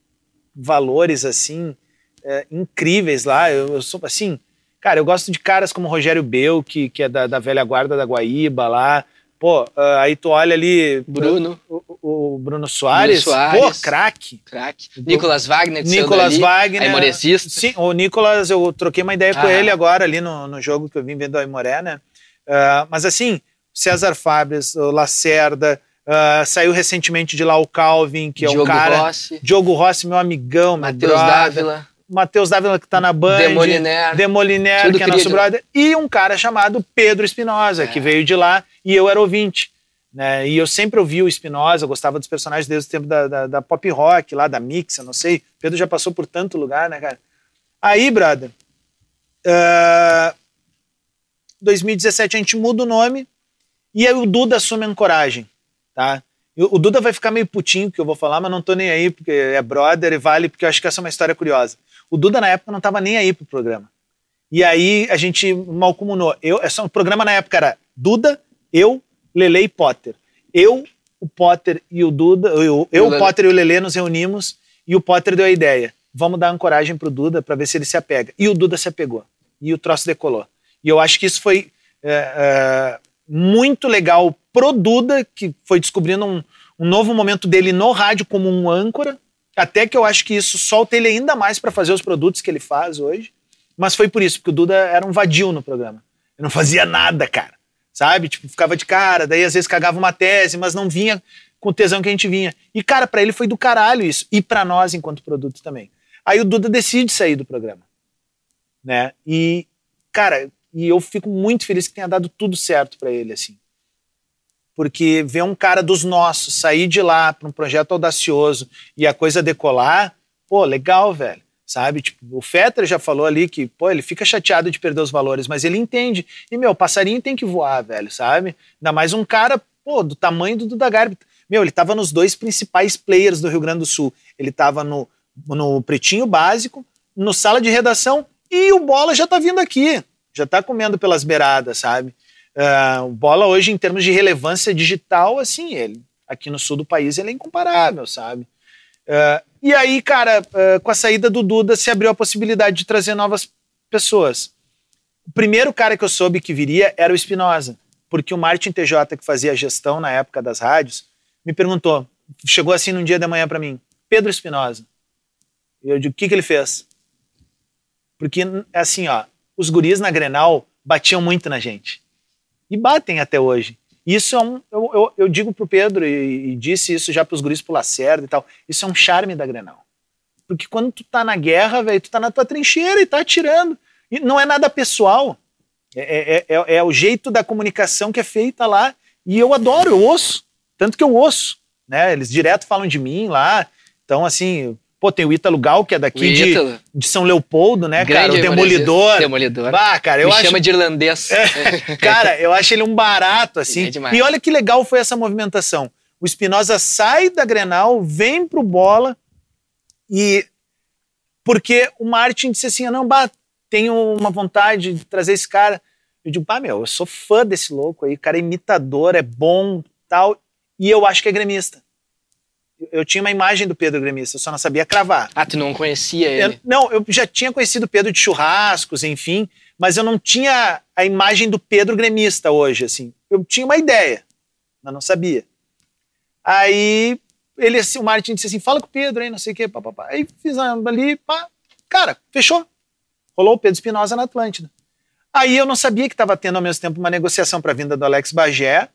S1: valores, assim, é, incríveis lá. Eu, eu sou, assim, Cara, eu gosto de caras como Rogério Bel, que, que é da, da velha guarda da Guaíba lá. Pô, uh, aí tu olha ali.
S3: Bruno.
S1: O, o, o Bruno Soares. Bruno Soares. Pô, craque.
S3: Craque. Nicolas Wagner.
S1: Nicolas Wagner.
S3: Aimorezista.
S1: Sim, o Nicolas, eu troquei uma ideia ah. com ele agora ali no, no jogo que eu vim vendo a Aimoré, né? Uh, mas assim, César Fabres, o Lacerda, uh, saiu recentemente de lá o Calvin, que é um cara.
S3: Rossi.
S1: Diogo Rossi, meu amigão,
S3: Matheus Dávila.
S1: Matheus Dávila, que tá na Band.
S3: Demoliner.
S1: Demoliner, que é nosso brother. E um cara chamado Pedro Espinosa, é. que veio de lá e eu era ouvinte. Né? E eu sempre ouvi o Espinosa, gostava dos personagens desde o tempo da, da, da, pop rock, lá da Mix, eu não sei. Pedro já passou por tanto lugar, né, cara? Aí, brother, uh, 2017 a gente muda o nome e aí o Duda assume a ancoragem, tá? O Duda vai ficar meio putinho que eu vou falar, mas não tô nem aí, porque é brother e vale, porque eu acho que essa é uma história curiosa. O Duda, na época, não estava nem aí pro programa. E aí a gente mal comunou. Eu, essa, o programa na época era Duda, eu, Lele e Potter. Eu, o Potter e o Duda, eu, eu o, o Potter e o Lele nos reunimos e o Potter deu a ideia. Vamos dar ancoragem pro Duda para ver se ele se apega. E o Duda se apegou. E o troço decolou. E eu acho que isso foi é, é, muito legal pro Duda, que foi descobrindo um, um novo momento dele no rádio como um âncora, até que eu acho que isso solta ele ainda mais para fazer os produtos que ele faz hoje. Mas foi por isso, porque o Duda era um vadio no programa. Não fazia nada, cara. sabe? Tipo, ficava de cara, daí às vezes cagava uma tese, mas não vinha com o tesão que a gente vinha. E, cara, para ele foi do caralho isso. E para nós, enquanto produto também. Aí o Duda decide sair do programa. Né? E, cara, e eu fico muito feliz que tenha dado tudo certo para ele, assim. Porque ver um cara dos nossos sair de lá para um projeto audacioso e a coisa decolar, pô, legal, velho. Sabe? Tipo, o Fetter já falou ali que, pô, ele fica chateado de perder os valores, mas ele entende. E, meu, passarinho tem que voar, velho, sabe? Ainda mais um cara, pô, do tamanho do Duda Garbi. Meu, ele tava nos dois principais players do Rio Grande do Sul. Ele tava no, no Pretinho Básico, no Sala de Redação e o Bola já tá vindo aqui. Já tá comendo pelas beiradas, sabe? Uh, o Bola hoje, em termos de relevância digital, assim, ele aqui no sul do país ele é incomparável, sabe? Uh, e aí, cara, uh, com a saída do Duda, se abriu a possibilidade de trazer novas pessoas. O primeiro cara que eu soube que viria era o Espinosa, porque o Martin TJ, que fazia a gestão na época das rádios, me perguntou, chegou assim num dia da manhã para mim, Pedro Espinosa. E eu digo, o que, que ele fez? Porque, assim, ó, os guris na Grenal batiam muito na gente. E batem até hoje. Isso é um. Eu, eu, eu digo pro Pedro, e, e, disse isso já pros guris pro Lacerda e tal. Isso é um charme da Grenal. Porque quando tu tá na guerra, velho, tu tá na tua trincheira e tá atirando. E não é nada pessoal. É, é, é, é, o jeito da comunicação que é feita lá. E eu adoro, eu ouço. Tanto que eu ouço. Né? Eles direto falam de mim lá. Então, assim, Pô, tem o Ítalo Gal, que é daqui de, de, São Leopoldo, né, Grande cara? O Demolidor.
S3: Demolidor.
S1: Bah, cara, eu
S3: Me
S1: acho...
S3: chama de irlandês.
S1: É, cara, eu acho ele um barato, assim. É e olha que legal foi essa movimentação. O Espinosa sai da Grenal, vem pro Bola e... Porque o Martin disse assim, não, bah, tenho uma vontade de trazer esse cara. Eu digo, pá, meu, eu sou fã desse louco aí, o cara é imitador, é bom, tal, e eu acho que é gremista eu tinha uma imagem do Pedro gremista, eu só não sabia cravar.
S3: Ah, tu não conhecia ele?
S1: Eu, não, eu já tinha conhecido o Pedro de churrascos, enfim, mas eu não tinha a imagem do Pedro gremista hoje, assim. Eu tinha uma ideia, mas não sabia. Aí ele, assim, o Martin disse assim, fala com o Pedro aí, não sei o quê, papapá. Aí fizemos ali, pá, cara, fechou. Rolou o Pedro Espinosa na Atlântida. Aí eu não sabia que estava tendo ao mesmo tempo uma negociação para a vinda do Alex Bagé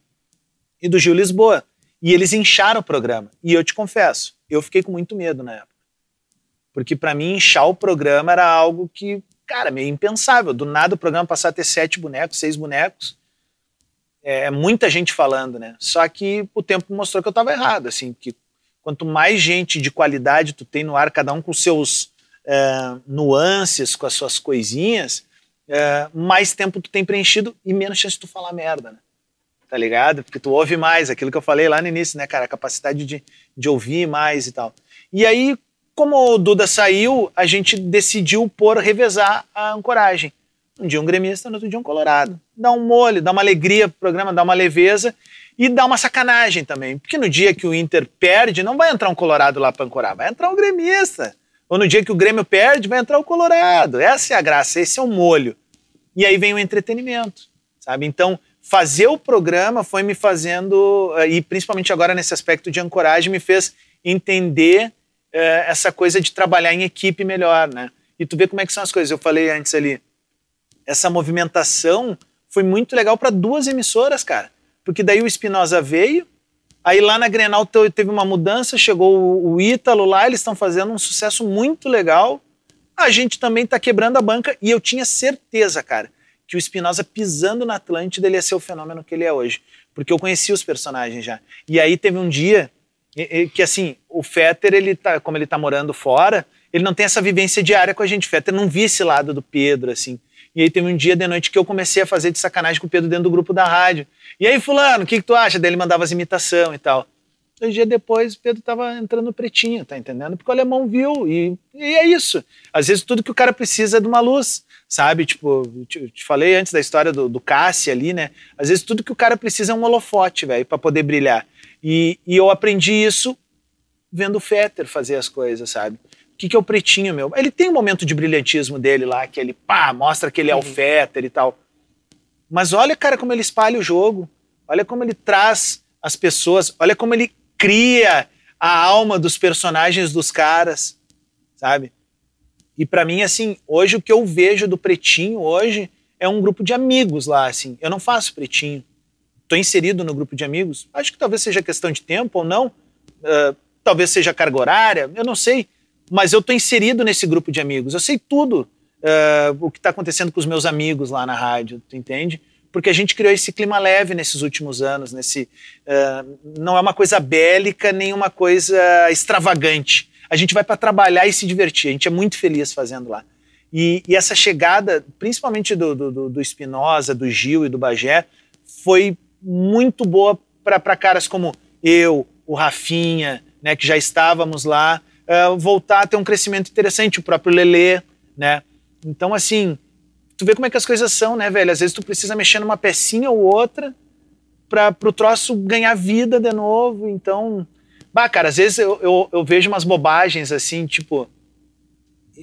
S1: e do Gil Lisboa. E eles incharam o programa. E eu te confesso, eu fiquei com muito medo na época. Porque para mim, inchar o programa era algo que, cara, meio impensável. Do nada o programa passar a ter sete bonecos, seis bonecos. É muita gente falando, né? Só que o tempo mostrou que eu estava errado, assim, que quanto mais gente de qualidade tu tem no ar, cada um com seus é, nuances, com as suas coisinhas, é, mais tempo tu tem preenchido e menos chance de tu falar merda, né? Tá ligado? Porque tu ouve mais, aquilo que eu falei lá no início, né, cara? A capacidade de, de ouvir mais e tal. E aí, como o Duda saiu, a gente decidiu por revezar a ancoragem. Um dia um gremista, no outro dia um colorado. Dá um molho, dá uma alegria pro programa, dá uma leveza e dá uma sacanagem também. Porque no dia que o Inter perde, não vai entrar um colorado lá para ancorar, vai entrar um gremista. Ou no dia que o Grêmio perde, vai entrar o colorado. Essa é a graça, esse é o molho. E aí vem o entretenimento, sabe? Então, fazer o programa foi me fazendo, eh, e principalmente agora nesse aspecto de ancoragem, me fez entender é, essa coisa de trabalhar em equipe melhor, né? E tu vê como é que são as coisas. Eu falei antes ali, essa movimentação foi muito legal para duas emissoras, cara. Porque daí o Espinosa veio, aí lá na Grenal teve uma mudança, chegou o Ítalo lá, eles estão fazendo um sucesso muito legal. A gente também está quebrando a banca e eu tinha certeza, cara, que o Espinosa pisando na Atlântida ele ia ser o fenômeno que ele é hoje. Porque eu conhecia os personagens já. E aí teve um dia que, assim, o Fetter, ele tá, como ele tá morando fora, ele não tem essa vivência diária com a gente. Fetter não via esse lado do Pedro, assim. E aí teve um dia de noite que eu comecei a fazer de sacanagem com o Pedro dentro do grupo da rádio. E aí, fulano, o que, que tu acha? Daí ele mandava as imitações e tal. Dois dias depois, o Pedro tava entrando pretinho, tá entendendo? Porque o alemão viu. E, e é isso. Às vezes tudo que o cara precisa é de uma luz sabe? Tipo, te, te falei antes da história do, do Cassi ali, né? Às vezes tudo que o cara precisa é um holofote, velho, para poder brilhar. E, e eu aprendi isso vendo o Fetter fazer as coisas, sabe? O que, que é o pretinho, meu? Ele tem um momento de brilhantismo dele lá, que ele, pá, mostra que ele é o uhum. Fetter e tal. Mas olha, cara, como ele espalha o jogo. Olha como ele traz as pessoas. Olha como ele cria a alma dos personagens dos caras, sabe? E para mim, assim, hoje o que eu vejo do Pretinho hoje é um grupo de amigos lá, assim. Eu não faço Pretinho. Tô inserido no grupo de amigos? Acho que talvez seja questão de tempo ou não. Uh, talvez seja carga horária, eu não sei. Mas eu tô inserido nesse grupo de amigos. Eu sei tudo uh, o que está acontecendo com os meus amigos lá na rádio, tu entende? Porque a gente criou esse clima leve nesses últimos anos. Nesse, uh, não é uma coisa bélica nem uma coisa extravagante. A gente vai para trabalhar e se divertir. A gente é muito feliz fazendo lá. E, e essa chegada, principalmente do, do, do Espinosa, do Gil e do Bagé, foi muito boa para caras como eu, o Rafinha, né, que já estávamos lá, uh, voltar a ter um crescimento interessante, o próprio Lelê, né? Então, assim, tu vê como é que as coisas são, né, velho? Às vezes tu precisa mexer numa pecinha ou outra para o troço ganhar vida de novo. Então, bah, cara, às vezes eu, eu, eu vejo umas bobagens assim, tipo.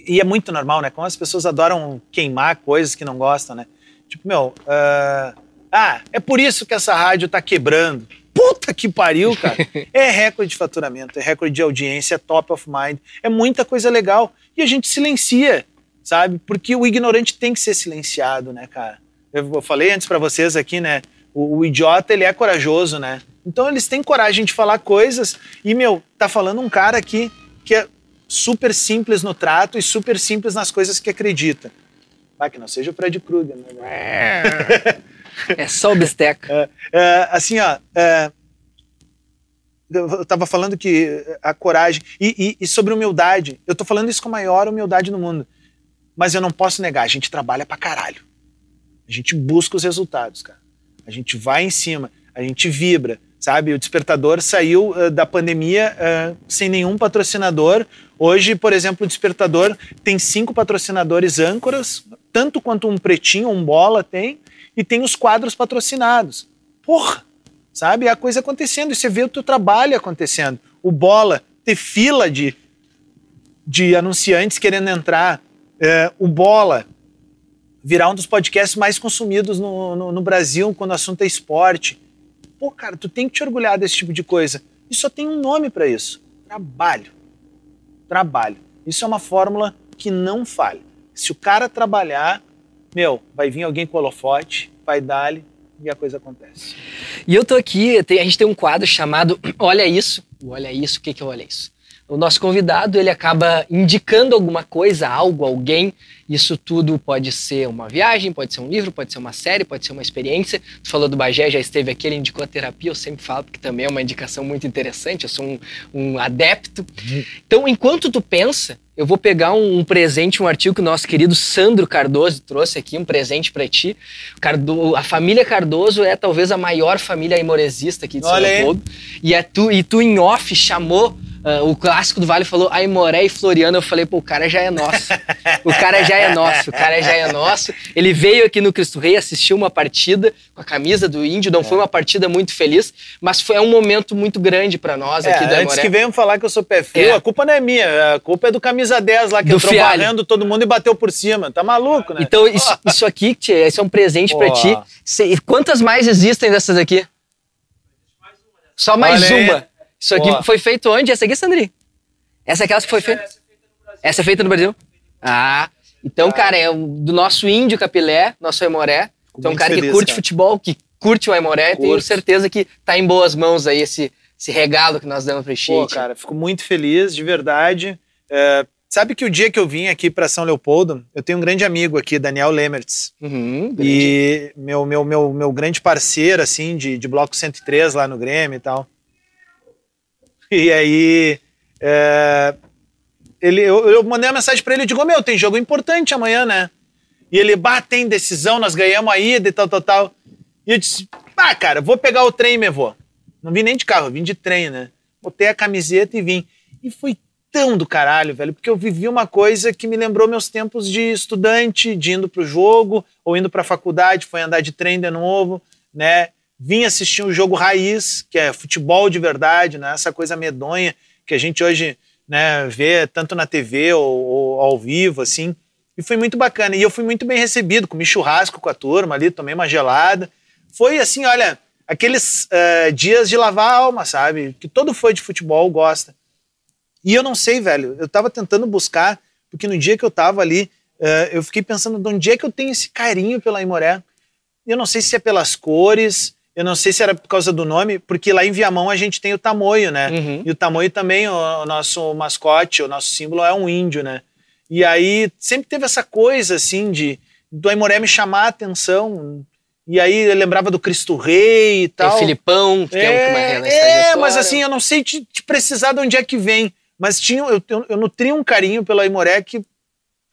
S1: E é muito normal, né? Como as pessoas adoram queimar coisas que não gostam, né? Tipo, meu, uh, ah, é por isso que essa rádio tá quebrando. Puta que pariu, cara. É recorde de faturamento, é recorde de audiência, é top of mind, é muita coisa legal. E a gente silencia, sabe? Porque o ignorante tem que ser silenciado, né, cara? Eu falei antes para vocês aqui, né? O, o, idiota, ele é corajoso, né? Então eles têm coragem de falar coisas. E, meu, tá falando um cara aqui que é super simples no trato e super simples nas coisas que acredita. Ah, que não seja o Fred Krueger, né? É.
S3: É só o bisteca.
S1: É, é, assim, ó. É, eu estava falando que a coragem. E, e, e, sobre humildade. Eu estou falando isso com a maior humildade no mundo. Mas eu não posso negar, a gente trabalha pra caralho. A gente busca os resultados, cara. A gente vai em cima, a gente vibra, sabe? O Despertador saiu uh, da pandemia uh, sem nenhum patrocinador. Hoje, por exemplo, o Despertador tem cinco patrocinadores âncoras, tanto quanto um pretinho, um bola tem e tem os quadros patrocinados. Porra, sabe? A coisa acontecendo e você vê o teu trabalho acontecendo. O bola, ter fila de, de anunciantes querendo entrar. É, o bola virar um dos podcasts mais consumidos no, no, no Brasil quando o assunto é esporte. Pô, cara, tu tem que te orgulhar desse tipo de coisa. E só tem um nome para isso: trabalho. Trabalho. Isso é uma fórmula que não falha. Se o cara trabalhar, meu, vai vir alguém com holofote, vai dar-lhe e a coisa acontece.
S3: E eu tô aqui, a gente tem um quadro chamado Olha Isso. Olha Isso, o que, que é Olha Isso? O nosso convidado, ele acaba indicando alguma coisa, algo, alguém. Isso tudo pode ser uma viagem, pode ser um livro, pode ser uma série, pode ser uma experiência. Tu falou do Bagé, já esteve aqui, ele indicou a terapia, eu sempre falo, porque também é uma indicação muito interessante, eu sou um, um adepto. Uhum. Então, enquanto tu pensa, eu vou pegar um, um, presente, um artigo que o nosso querido Sandro Cardoso trouxe aqui, um presente para ti. Cardo, a família Cardoso é talvez a maior família imoresista aqui de São Paulo. E, é tu, e tu, em off, chamou Uh, o clássico do Vale falou Aimoré e Floriano. Eu falei, pô, o cara já é nosso. o cara já é nosso, o cara já é nosso. Ele veio aqui no Cristo Rei, assistiu uma partida com a camisa do Índio. Não é. foi uma partida muito feliz, mas foi um momento muito grande para nós é, aqui da
S1: Antes que venham falar que eu sou pé frio, é. a culpa não é minha. A culpa é do camisa 10 lá que do entrou Fialho. barrendo todo mundo e bateu por cima. Tá maluco, né?
S3: Então, isso, isso aqui, tia, esse é um presente para ti. Quantas mais existem dessas aqui? Só mais Olha uma. Aí. Isso aqui Boa. foi feito onde? Essa aqui, Sandri? Essa é aquela que foi feita? Essa é feita no Brasil? Ah, então, ah. cara, é do nosso índio capilé, nosso Aimoré. Então, um cara feliz, que curte cara. futebol, que curte o Aimoré, tenho certeza que tá em boas mãos aí esse, esse regalo que nós damos pra Chico. Pô,
S1: cara, fico muito feliz, de verdade. É, sabe que o dia que eu vim aqui para São Leopoldo, eu tenho um grande amigo aqui, Daniel Lemertz. Uhum, e meu, meu, meu, meu grande parceiro, assim, de, de Bloco 103 lá no Grêmio e tal. E aí. É, ele, eu, eu, mandei uma mensagem para ele e digo: Meu, tem jogo importante amanhã, né? E ele, bah, tem decisão, nós ganhamos a ida e tal, tal, tal. E eu disse: Ah, cara, vou pegar o trem, meu vou. Não vim nem de carro, vim de trem, né? Botei a camiseta e vim. E foi tão do caralho, velho, porque eu vivi uma coisa que me lembrou meus tempos de estudante, de indo pro jogo ou indo pra faculdade, foi andar de trem de novo, né? Vim assistir um jogo raiz, que é futebol de verdade, né? essa coisa medonha que a gente hoje né, vê tanto na TV ou, ou, ao vivo, assim. E foi muito bacana. E eu fui muito bem recebido, comi churrasco com a turma ali, tomei uma gelada. Foi assim, olha, aqueles uh, dias de lavar a alma, sabe? Que todo fã de futebol gosta. E eu não sei, velho, eu tava tentando buscar, porque no dia que eu tava ali, uh, eu fiquei pensando de onde é que eu tenho esse carinho pela Imoré. Eu não sei se é pelas cores, Eu não sei se era por causa do nome, porque lá em Viamão a gente tem o tamoio, né?
S3: Uhum.
S1: E o tamoio também, o, nosso mascote, o nosso símbolo é um índio, né? E aí sempre teve essa coisa, assim, de do Aimoré me chamar a atenção. E aí eu lembrava do Cristo Rei e
S3: Tem
S1: tal.
S3: o Filipão, que uma
S1: É,
S3: uma
S1: é,
S3: história.
S1: mas assim, eu não sei te, te precisar de onde é que vem. Mas tinha, eu, eu, eu nutri um carinho pelo Aimoré que eu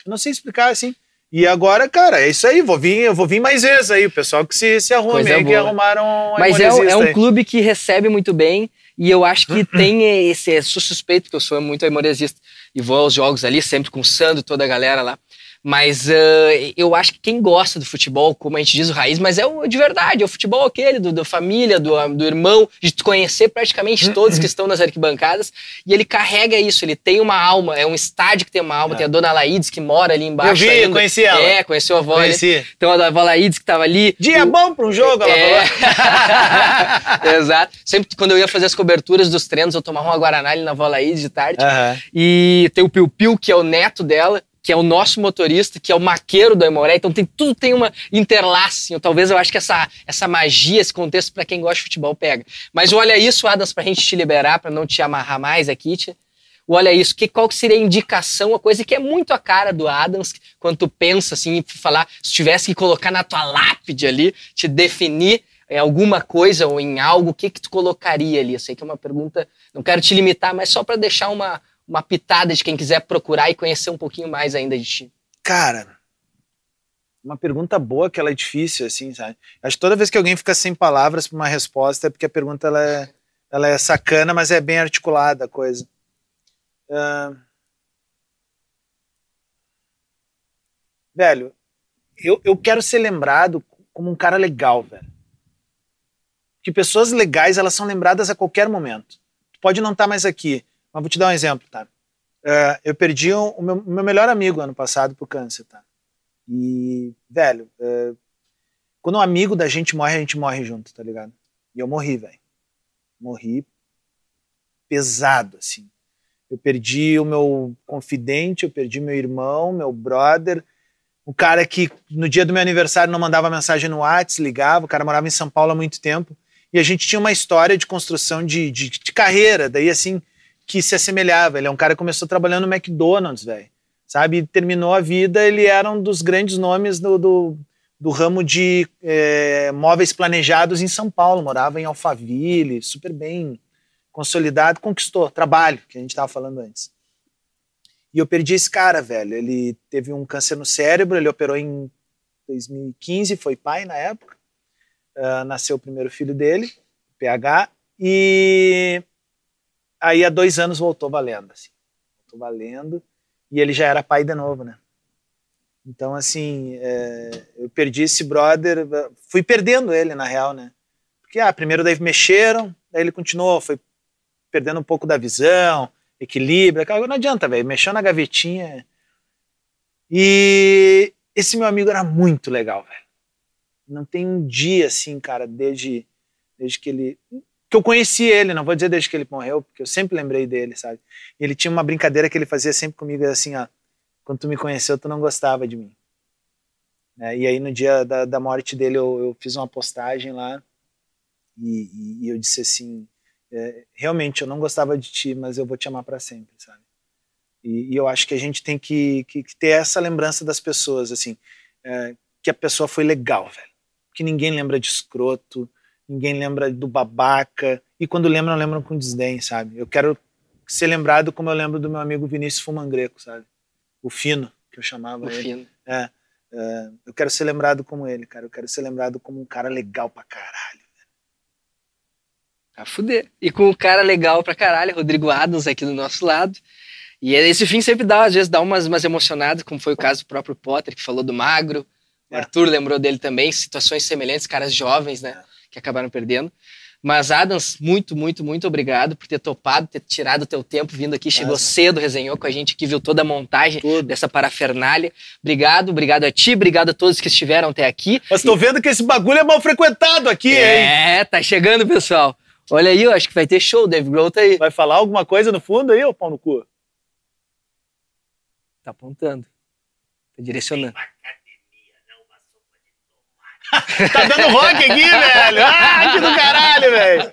S1: não sei explicar, assim. E agora, cara, é isso aí. Vou vir, eu vou vir mais vezes aí. O pessoal que se, se arrume
S3: Coisa
S1: aí, que
S3: boa.
S1: arrumaram um
S3: Mas é, um- é um clube que recebe muito bem e eu acho que tem esse. Sou suspeito, porque eu sou muito aimorezista e vou aos jogos ali, sempre com o Sandro, toda a galera lá. Mas ah, eu acho que quem gosta do futebol, como a gente diz, o raiz, mas é o de verdade, é o futebol aquele, do, da família, do, do irmão, de conhecer praticamente todos que estão nas arquibancadas. E ele carrega isso, ele tem uma alma, é um estádio que tem uma alma.
S1: É.
S3: Tem a dona Laídes que mora ali embaixo.
S1: Eu vi,
S3: ainda.
S1: conheci ela.
S3: É, conheceu a avó. né?
S1: Conheci.
S3: Então a avó Laídes que tava ali.
S1: Dia
S3: O-
S1: bom para um jogo, ela
S3: é.
S1: falou.
S3: Exato. Sempre quando eu ia fazer as coberturas dos treinos, eu tomava uma Guaraná ali na Volaíde de tarde. E tem o Piu Piu, que é o neto dela, que é o nosso motorista, que é o maqueiro do Aimoré. Então tem tudo tem uma interlace. Então, talvez eu acho que essa, essa magia, esse contexto, para quem gosta de futebol, pega. Mas olha isso, Adams, pra gente te liberar, pra não te amarrar mais aqui, tia. Olha isso, que, qual que seria a indicação, a coisa que é muito a cara do Adams, quando tu pensa assim, falar, se tivesse que colocar na tua lápide ali, te definir em alguma coisa ou em algo, o que que tu colocaria ali? Eu sei que é uma pergunta, não quero te limitar, mas só para deixar uma, uma pitada de quem quiser procurar e conhecer um pouquinho mais ainda de ti.
S1: Cara, uma pergunta boa que ela é difícil, assim, sabe? Acho que toda vez que alguém fica sem palavras para uma resposta é porque a pergunta ela é, ela é sacana, mas é bem articulada a coisa. Ah, Velho, eu, eu quero ser lembrado como um cara legal, velho. Que pessoas legais, elas são lembradas a qualquer momento. Tu pode não estar mais aqui, mas vou te dar um exemplo, tá? É, eu perdi o o meu, meu melhor amigo ano passado por câncer, tá? E, velho, é, quando um amigo da gente morre, a gente morre junto, tá ligado? E eu morri, velho. Morri pesado, assim. Eu perdi o meu confidente, eu perdi meu irmão, meu brother, o cara que no dia do meu aniversário não mandava mensagem no WhatsApp, ligava, o cara morava em São Paulo há muito tempo, e a gente tinha uma história de construção de, de, de carreira, daí assim, que se assemelhava. Ele é um cara que começou trabalhando no McDonald's, velho, sabe? E terminou a vida, ele era um dos grandes nomes do, do, do ramo de eh, móveis planejados em São Paulo, morava em Alphaville, super bem consolidado, conquistou trabalho, que a gente estava falando antes. E eu perdi esse cara, velho. Ele teve um câncer no cérebro, ele operou em 2015, foi pai na época. Ah, nasceu o primeiro filho dele, PH, e aí há dois anos voltou valendo, assim. Voltou valendo, e ele já era pai de novo, né? Então, assim, é, eu perdi esse brother, fui perdendo ele, na real, né? Porque, ah, primeiro daí mexeram, daí ele continuou, foi perdendo um pouco da visão, equilíbrio, não adianta, velho, mexeu na gavetinha. E esse meu amigo era muito legal, velho. Não tem um dia assim, cara, desde, desde que ele. Que eu conheci ele, não vou dizer desde que ele morreu, porque eu sempre lembrei dele, sabe? E ele tinha uma brincadeira que ele fazia sempre comigo assim, ó. Quando tu me conheceu, tu não gostava de mim. Né? E aí no dia da, da morte dele, eu, eu fiz uma postagem lá e, e- e eu disse assim: é, realmente eu não gostava de ti, mas eu vou te amar para sempre, sabe? E, e eu acho que a gente tem que, que- que ter essa lembrança das pessoas, assim, é, que a pessoa foi legal, velho. Que ninguém lembra de escroto, ninguém lembra do babaca, e quando lembram, lembram com desdém, sabe? Eu quero ser lembrado como eu lembro do meu amigo Vinícius Fumangreco, sabe? O Fino, que eu chamava
S3: No
S1: ele.
S3: fim.
S1: É, é, eu quero ser lembrado como ele, cara. Eu quero ser lembrado como um cara legal pra caralho.
S3: A fuder. E com o cara legal pra caralho, Rodrigo Adams aqui do nosso lado. E esse fim sempre dá, às vezes, dá umas, umas emocionadas, como foi o caso do próprio Potter, que falou do Magro. O
S1: É.
S3: Arthur lembrou dele também, situações semelhantes, caras jovens, né? Que acabaram perdendo. Mas, Adams, muito, muito, muito obrigado por ter topado, ter tirado o teu tempo vindo aqui. Chegou
S1: Nossa.
S3: cedo, resenhou com a gente aqui, viu toda a montagem
S1: Tudo.
S3: dessa parafernália. Obrigado, obrigado a ti, obrigado a todos que estiveram até aqui.
S1: Mas tô vendo que esse bagulho é mal frequentado aqui, hein?
S3: É, tá chegando, pessoal. Olha aí, eu acho que vai ter show, Dave Grohl tá aí.
S1: Vai falar alguma coisa no fundo aí, ô pau no cu?
S3: Tá apontando. Tá direcionando.
S1: Tá dando rock aqui, velho. Ah, que do caralho, velho.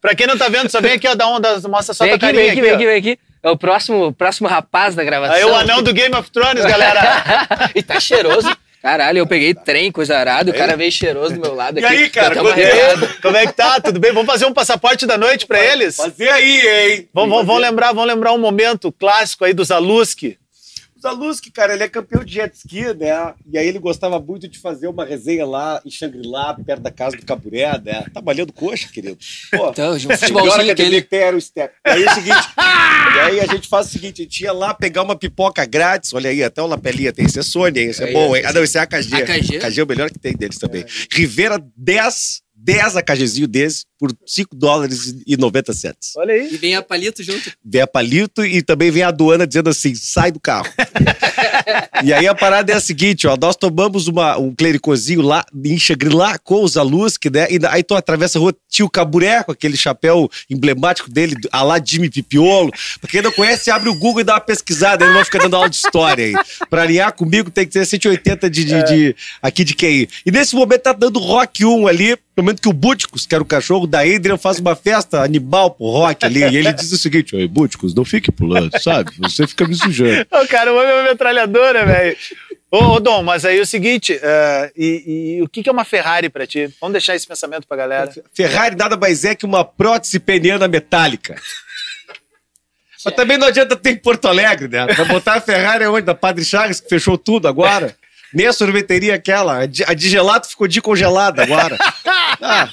S1: Pra quem não tá vendo, só vem aqui, ó, dá um, dá- mostra só
S3: Vem
S1: tua
S3: aqui,
S1: carinha
S3: vem aqui, vem
S1: ó.
S3: aqui, vem aqui. É o próximo, próximo rapaz da gravação.
S1: Aí é o anão do Game of Thrones, galera.
S3: e tá cheiroso. Caralho, eu peguei trem, coisa arada, o cara veio cheiroso do meu lado
S2: E
S3: aqui.
S2: aí, cara, quando é?
S3: arrepiada.
S1: Como é que tá? Tudo bem? Vamos fazer um passaporte da noite pra eles?
S2: Fazer aí, hein?
S1: Vamos, vamos, vamos lembrar, vamos lembrar um momento clássico aí dos Aluski.
S2: Zaluski, cara, ele é campeão de jet ski, né? E aí ele gostava muito de fazer uma resenha lá em Xangri-Lá, perto da casa do Caburé, né? Tá malhando coxa, querido. Pô,
S3: Então, um futebolzinho
S2: que tem era o Step. E aí é o seguinte, e aí a gente faz o seguinte, a gente ia lá pegar uma pipoca grátis, olha aí, até o Lapelinha tem, esse é Sony, hein? Esse é bom,
S3: ó.
S2: hein? Ah, não, esse é AKG.
S3: AKG?
S2: AKG é o melhor que tem deles também. Rivera 10, 10 AKGzinho desse por 5 dólares e 90 cents.
S1: Olha aí.
S3: E vem a palito junto.
S2: Vem a palito e também vem a aduana dizendo assim: sai do carro. e aí a parada é a seguinte: ó, nós tomamos uma, um clericozinho lá em Xangri-Lá com os Alusk, né? E aí tu atravessa a rua Tio Caburé, com aquele chapéu emblemático dele, a lá Jimmy Pipiolo. Pra quem não conhece, abre o Google e dá uma pesquisada, ele não fica dando aula de história aí. Pra alinhar comigo tem que ter 180 de, de, de- aqui de QI. E nesse momento tá dando Rock 1 ali, no momento que o Búticos, que era o cachorro da Adrian, faz uma festa animal pro Rock ali. E ele diz o seguinte: Oi, Búticos, não fique pulando, sabe? Você fica me sujando.
S1: O cara, o homem é uma metralhadora, velho. Ô, ô, Dom, mas aí é o seguinte, eh, e, e o que que é uma Ferrari pra ti? Vamos deixar esse pensamento pra galera.
S2: Ferrari nada mais é que uma prótese peniana metálica. Mas também não adianta ter em Porto Alegre, né? Vai botar a Ferrari onde? Da Padre Chagas, que fechou tudo agora. Nem a sorveteria aquela. A de, gelato ficou de congelada agora. Ah,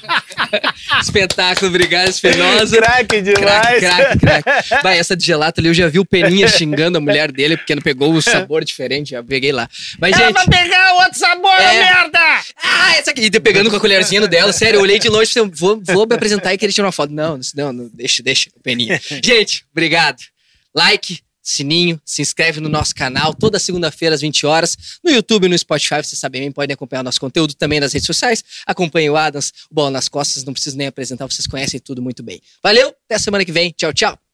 S3: Espetáculo, obrigado, Espinosa.
S1: Craque demais.
S3: Craque, craque, craque. Vai, essa de gelato ali, eu já vi o Peninha xingando a mulher dele porque não pegou o sabor diferente, já peguei lá. Mas, gente...
S1: pegar outro sabor,
S3: É.
S1: merda!
S3: Ah, essa aqui. E pegando com a colherzinha no dela. Sério, eu olhei de longe e falei, vou, vou me apresentar e querer tirar uma foto. Não, não, não, deixa, deixa, Peninha. Gente, obrigado. Like, sininho, se inscreve no nosso canal toda segunda-feira às 20 horas, no YouTube e no Spotify, vocês sabem bem, podem acompanhar nosso conteúdo também nas redes sociais. Acompanhe o Adams, Bola nas Costas, não preciso nem apresentar, vocês conhecem tudo muito bem. Valeu, até semana que vem. Tchau, tchau.